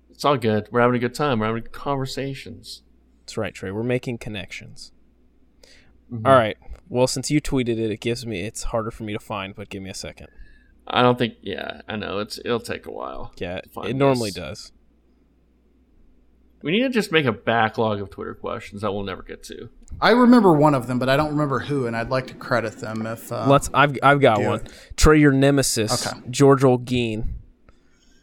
It's all good. We're having a good time. We're having conversations. That's right, Trey. We're making connections. Mm-hmm. All right. Well, since you tweeted it, it gives me. It's harder for me to find, but give me a second. I don't think. Yeah, I know. It's it'll take a while. Yeah, to find it normally does. We need to just make a backlog of Twitter questions that we'll never get to. I remember one of them, but I don't remember who, and I'd like to credit them if. Uh, Let's. I've I've got one. it. Trey, your nemesis, Okay. George Olguin,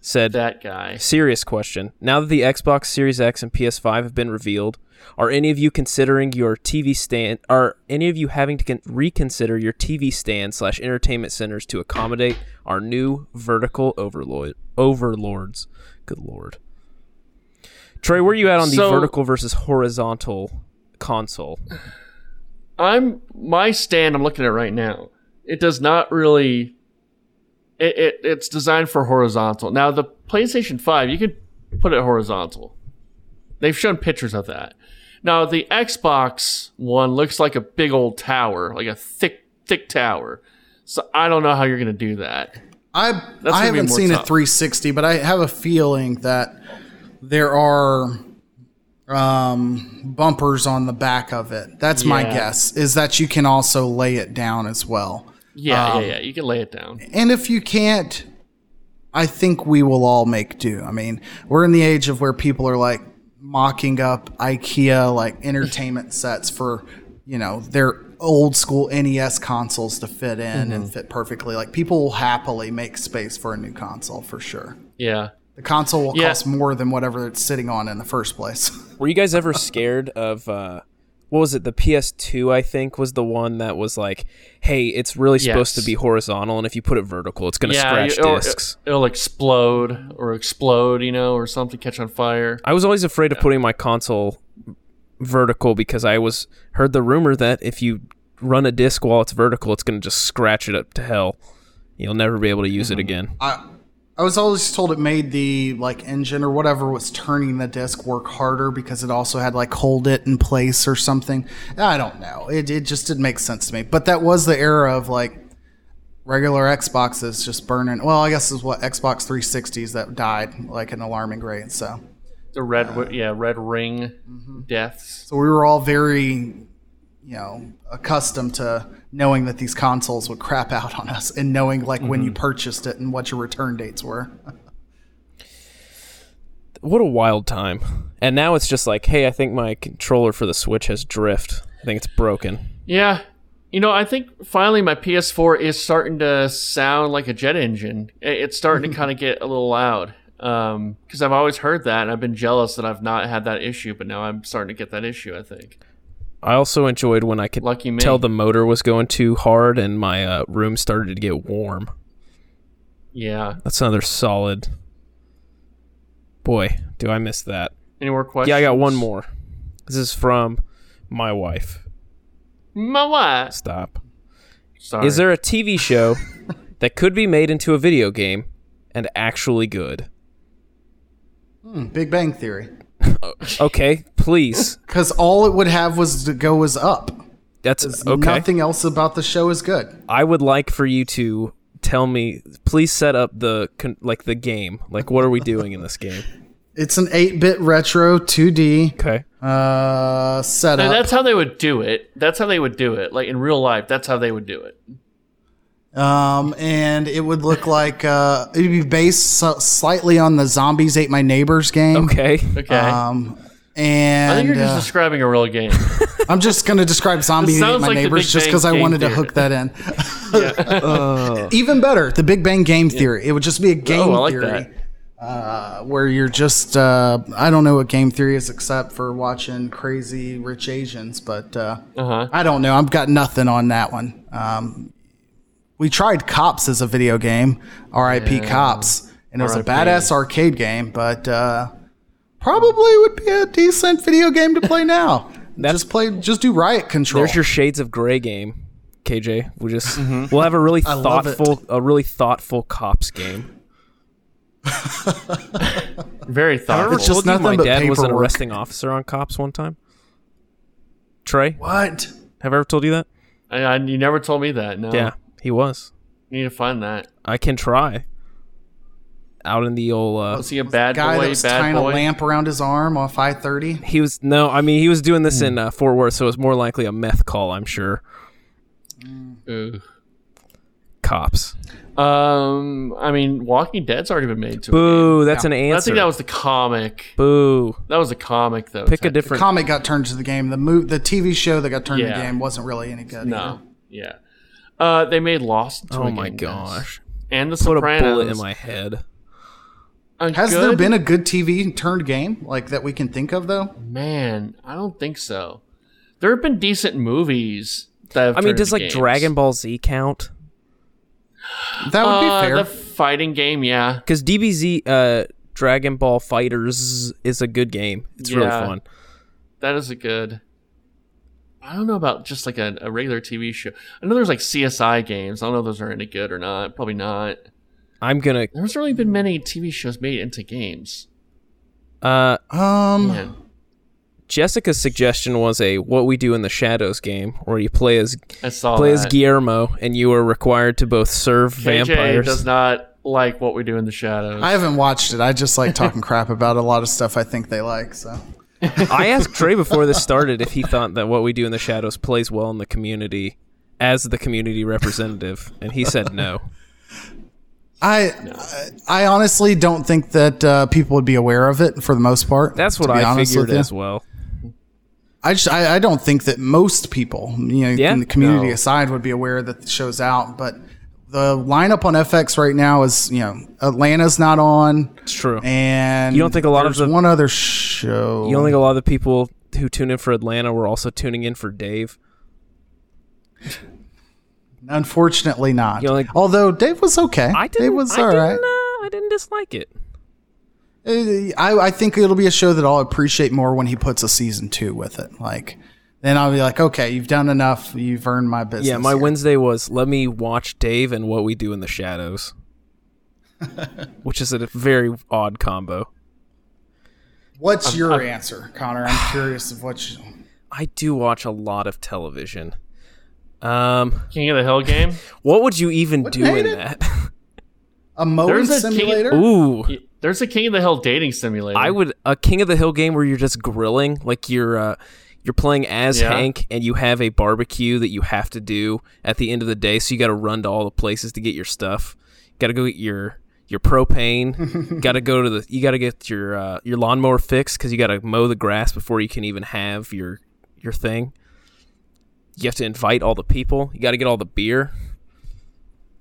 said That guy. Serious question. Now that the Xbox Series X and PS5 have been revealed, are any of you considering your TV stand? Are any of you having to con- reconsider your TV stand slash entertainment centers to accommodate our new vertical overlord overlords? Good lord. Trey, where are you at on the So- vertical versus horizontal console? I'm my stand. I'm looking at right now. It does not really. It, it it's designed for horizontal. Now the PlayStation Five, you can put it horizontal. They've shown pictures of that. Now the Xbox One looks like a big old tower, like a thick, thick tower. So I don't know how you're gonna do that. I I haven't seen a 360, but I have a feeling that there are um, bumpers on the back of it. That's my guess. Is that you can also lay it down as well. Yeah, Um, yeah, yeah. You can lay it down. And if you can't, I think we will all make do. I mean, we're in the age of where people are like mocking up IKEA like entertainment sets for, you know, their old school NES consoles to fit in Mm-hmm. and fit perfectly. Like people will happily make space for a new console for sure. Yeah. The console will Yeah. cost more than whatever it's sitting on in the first place. Were you guys ever scared of uh what was it? The PS2 I think was the one that was like, "Hey, it's really supposed to be horizontal and if you put it vertical, it's going to scratch you- or- discs." It'll explode or explode, you know, or something catch on fire. I was always afraid of putting my console vertical because I was heard the rumor that if you run a disc while it's vertical, it's going to just scratch it up to hell. You'll never be able to use it mm-hmm. again. I I was always told it made the like engine or whatever was turning the disc work harder because it also had like hold it in place or something. I don't know. It it just didn't make sense to me. But that was the era of like regular Xboxes just burning. Well, I guess is what Xbox 360s that died like an alarming rate. So The red, wi- yeah, red ring Mm-hmm. deaths. so we were all very you know accustomed to knowing that these consoles would crap out on us and knowing like when you Mm-hmm. purchased it and what your return dates were. What a wild time. And now it's just like, hey, I think my controller for the Switch has drift. I think it's broken. Yeah. You know, I think finally my PS4 is starting to sound like a jet engine. It's starting to kind of get a little loud. Because I've always heard that, and I've been jealous that I've not had that issue, but now I'm starting to get that issue, I think. I also enjoyed when I could Lucky me. tell the motor was going too hard and my uh, room started to get warm. Yeah. That's another solid. Boy, do I miss that. Any more questions? Yeah, I got one more. This is from my wife. My what? Stop. Sorry. Is there a TV show that could be made into a video game and actually good? Hmm, Big Bang Theory. Okay, please. Because all it would have was to go was up. That's okay. Nothing else about the show is good. I would like for you to tell me. Please set up the like the game. Like, what are we doing in this game? It's an 8-bit retro 2D Okay. uh, And setup. that's how they would do it. That's how they would do it. Like in real life, that's how they would do it. Um, and it would look like uh, it'd be based so- slightly on the Zombies Ate My Neighbors game. Okay. Okay. Um, and I and think you're just uh, describing a real game. I'm just going to describe Zombies Ate My like Neighbors just because I Game wanted to hook that in. Even better, the Big Bang Game Theory. It would just be a game Oh, I like theory. that. Uh, where you're just uh, I don't know what game theory is except for watching Crazy Rich Asians, but uh, Uh-huh. I don't know. I've got nothing on that one. Um, we tried Cops as a video game, R.I.P. Cops, and it was a R.I.P.. badass arcade game, but uh, probably would be a decent video game to play now. just play, just do Riot Control. There's your Shades of Grey game, KJ. We just we'll have a really love thoughtful, a really thoughtful cops game. Very thoughtful. It's just Told you my nothing but dad was an arresting officer on Cops one time. Trey, what? have I ever told you that? I, I, you never told me that. No. Yeah, he was. You Need to find that. I can try. Out in the old, uh, Was he a bad Guy boy? that was bad tying boy. a lamp around his arm off I thirty. he was no. I mean, he was doing this in uh, Fort Worth, so it was more likely a meth call. I'm sure. Ooh. Cops. Um, I mean, Walking Dead's already been made to. a Boo. game. That's an answer. I think that was the comic. Boo. That was the comic, though. Pick a technically. different. Comic got turned to the game. The move, the TV show that got turned to the game wasn't really any good. No. either. Yeah. Uh, they made Lost. Oh a my game, guys. gosh. And the Put a bullet in my head. A Has there been a good TV turned game like that we can think of though? Man, I don't think so. There have been decent movies that have I mean, does like games. Dragon Ball Z count? That would be Uh, fair. the fighting game, yeah. Because DBZ, uh, Dragon Ball FighterZ is a good game. It's really fun. That is a good. I don't know about just like a, a regular TV show. I know there's like CSI games. I don't know if those are any good or not. Probably not. I'm gonna. There's really been many TV shows made into games. Uh, um, Man. Jessica's suggestion was a "What We Do in the Shadows" game, where you play as I saw play as. Guillermo, and you are required to both serve KJ vampires. does not like what we do in the shadows. I haven't watched it. I just like talking crap about a lot of stuff I think they like. So I asked Trey before this started if he thought that "What We Do in the Shadows" plays well in the community as the community representative, and he said no. I, I, I honestly don't think that uh, people would be aware of it for the most part. That's what I figured as well. I just I, I don't think that most people, you know, Yeah? in the community No. aside, would be aware that the show's out. But the lineup on FX right now is, you know, Atlanta's not on, It's true. and You don't think a lot of the- one other show? You don't think a lot of the people who tune in for Atlanta were also tuning in for Dave? Unfortunately, not. You don't think- Although Dave was okay. I didn't. Dave was I all didn't, right. uh, I didn't dislike it. Uh, I, I think it'll be a show that I'll appreciate more when he puts a season two with it. Like, then I'll be like, okay, you've done enough. You've earned my business. Yeah, my here. Wednesday was let me watch Dave and what we do in the shadows, which is a very odd combo. What's your answer, Connor? I'm curious of what you. I do watch a lot of television. Um, King of the Hill game. what would you even do in it. that? A mowing There's a king- simulator? Ooh, There's a King of the Hill dating simulator. I would a King of the Hill game where you're just grilling, like you're uh, you're playing as Yeah. Hank and you have a barbecue that you have to do at the end of the day. So you got to run to all the places to get your stuff. Got to go get your your propane. got to go to the. You got to get your uh, your lawnmower fixed because you got to mow the grass before you can even have your your thing. You have to invite all the people. You got to get all the beer.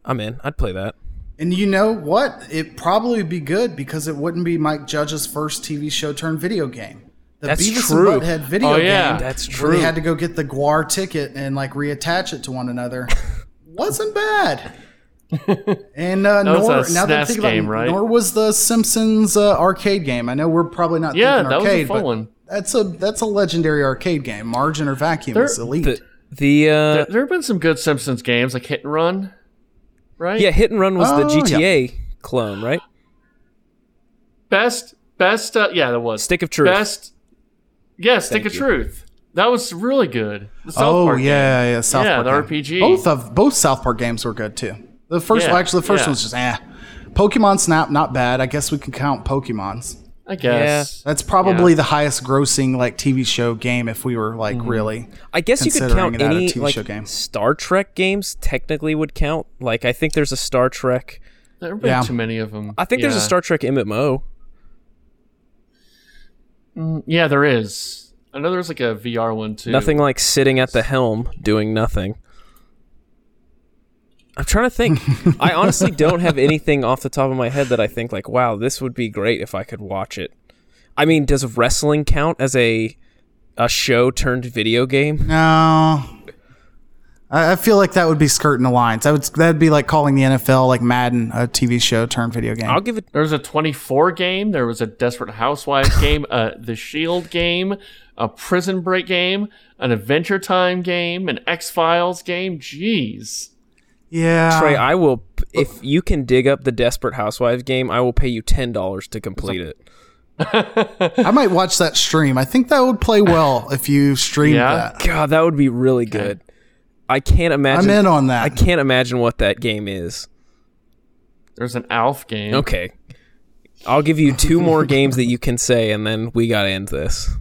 I'm in. I'd play that. And you know what? It probably would be good because it wouldn't be Mike Judge's first TV show turned video game. The That's Beavis true. and Butthead video Oh, yeah. game. That's Where true. they had to go get the GWAR ticket and like reattach it to one another. Wasn't bad. And uh, nor, a now that I SNES think about it, game, right? nor was the Simpsons uh, arcade game. I know we're probably not Yeah, thinking that was a arcade, fun but one. that's a that's a legendary arcade game. Margin or vacuum There- is elite. The the uh, There, there have been some good Simpsons games like Hit and Run, right? yeah, Hit and Run was the Oh, GTA clone, right? Best, best. Uh, yeah, that was Stick of Truth. Best. Yeah, Stick Thank of you. Truth. That was really good. The South oh Park game. yeah, yeah, South Yeah, Park the game. RPG. Both of both South Park games were good too. The first, Yeah, well, actually, the first yeah. one was just eh. Pokemon Snap, not bad. I guess we can count Pokemon's. I guess. That's probably Yeah. the highest grossing like TV show game if we were like Mm-hmm. really. I guess you could considering count that a any TV like show game. Star Trek games. Technically, would count. Like I think there's a Star Trek. There have been Yeah. too many of them. I think there's a Star Trek MMO. Mm, yeah, there is. I know there's like a VR one too. Nothing like sitting at the helm doing nothing. I'm trying to think. I honestly don't have anything off the top of my head that I think like, wow, this would be great if I could watch it. I mean, does wrestling count as a a show turned video game? No, I, I feel like that would be skirting the lines. That would that'd be like calling the NFL like Madden a TV show turned video game. I'll give it. There was a 24 game. There was a Desperate Housewives game, uh, the Shield game, a Prison Break game, an Adventure Time game, an X Files game. Jeez. yeah, Trey, I will. If you can dig up the Desperate Housewives game, I will pay you ten dollars to complete it. I might watch that stream. I think that would play well if you streamed Yeah? that. God, that would be really good. I can't imagine. I'm in on that. I can't imagine what that game is. There's an Alf game. Okay. I'll give you two more games that you can say, and then we gotta end this.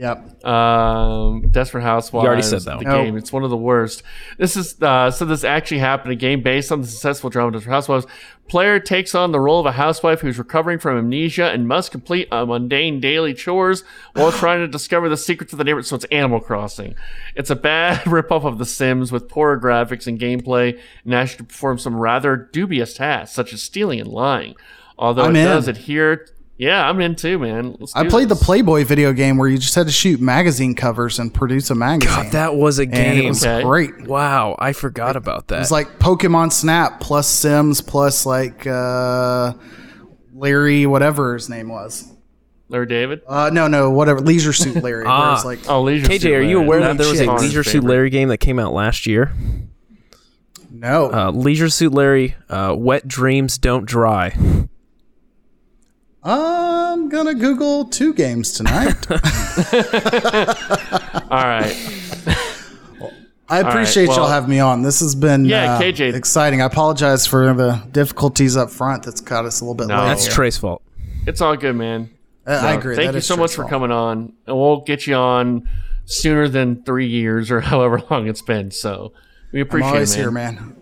Yep. Um, Desperate Housewives. You already said that The one. game. It's one of the worst. This is uh, so. This actually happened. A game based on the successful drama Desperate Housewives. Player takes on the role of a housewife who's recovering from amnesia and must complete a mundane daily chores while trying to discover the secrets of the neighborhood. So it's Animal Crossing. It's a bad ripoff of The Sims with poorer graphics and gameplay, and asks to perform some rather dubious tasks such as stealing and lying. Although I'm it in. does adhere. Yeah, I'm in too, man. Let's I played this. the Playboy video game where you just had to shoot magazine covers and produce a magazine. God, that was a and game. it was Okay. great. Wow, I forgot about that. It's like Pokemon Snap plus Sims plus like uh, Larry, whatever his name was. Larry David. Uh, no, no, whatever. Leisure Suit Larry. where Ah. like, Oh, Leisure KJ, Suit are you Larry. aware that there was a Connor's Leisure Suit. Larry game that came out last year? no. Uh, Leisure Suit Larry, uh, Wet Dreams Don't Dry. I'm gonna Google two games tonight. All right. I appreciate well- y'all having me on. This has been Yeah, uh, KJ. exciting. I apologize for the difficulties up front. That's got us a little bit No. late. That's here. Trey's fault. It's all good, man. Uh, I agree. Thank That you so much for coming on. And we'll get you on sooner than three years or however long it's been. So we I'm appreciate always it, man. here, man.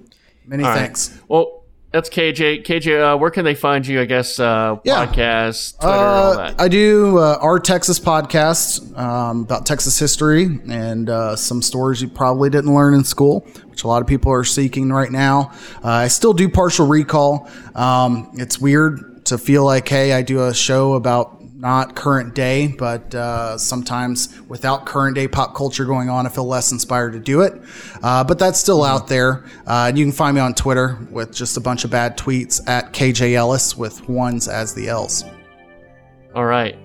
Many All right. thanks. Well, that's KJ. KJ, uh, where can they find you? I guess uh, Yeah. podcast, Twitter, all Uh, that. I do uh, our Texas podcast um, about Texas history and uh, some stories you probably didn't learn in school, which a lot of people are seeking right now. Uh, I still do partial recall. Um, it's weird to feel like, hey, I do a show about not current day, but uh, sometimes without current day pop culture going on, I feel less inspired to do it. Uh, but that's still out there. Uh, and you can find me on Twitter with just a bunch of bad tweets at KJ Ellis with ones as the L's. all right.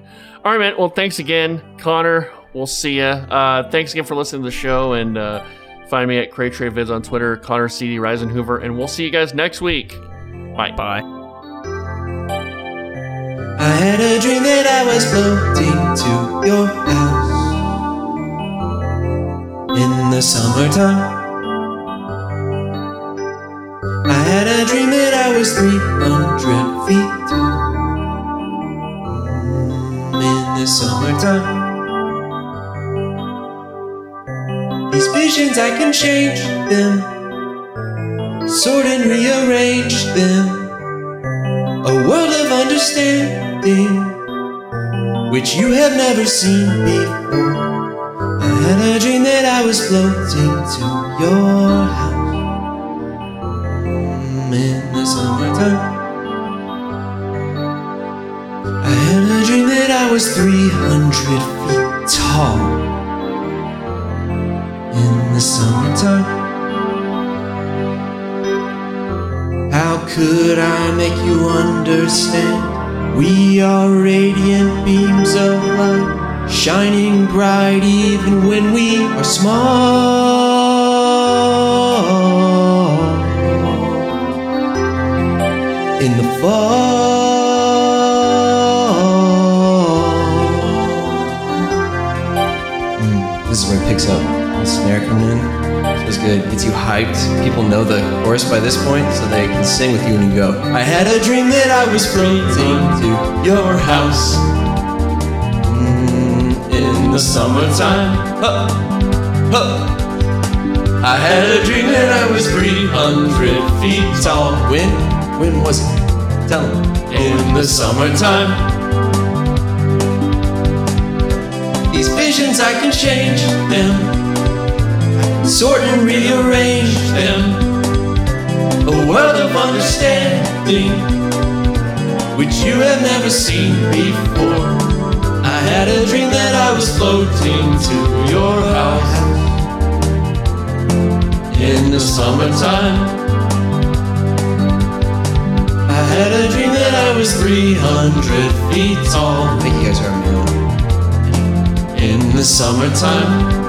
All right, man. Well, thanks again, Connor. We'll see ya. Uh, thanks again for listening to the show. And uh, find me at Cray Trey Vids on Twitter, Connor CD Reisenhoover. And we'll see you guys next week. Bye. Bye. I had a dream that I was floating to your house in the summertime. I had a dream that I was 300 feet tall in the summertime. These visions, I can change them, sort and rearrange them. A world understanding, which you have never seen before. I had a dream that I was floating to your house Mm, in the summertime. I had a dream that I was 300 feet tall in the summertime. How could I make you understand? We are radiant beams of light, shining bright even when we are small. In the fall. Good. Gets you hyped. People know the chorus by this point, so they can sing with you when you go. I had a dream that I was floating to your house. Mm, in the summertime. Huh. Huh. I had a dream that I was 300 feet tall. When? When was it? Tell me. In the summertime. These visions, I can change them, sort and rearrange them. A world of understanding, which you have never seen before. I had a dream that I was floating to your house in the summertime. I had a dream that I was 300 feet tall. You guys are in the summertime.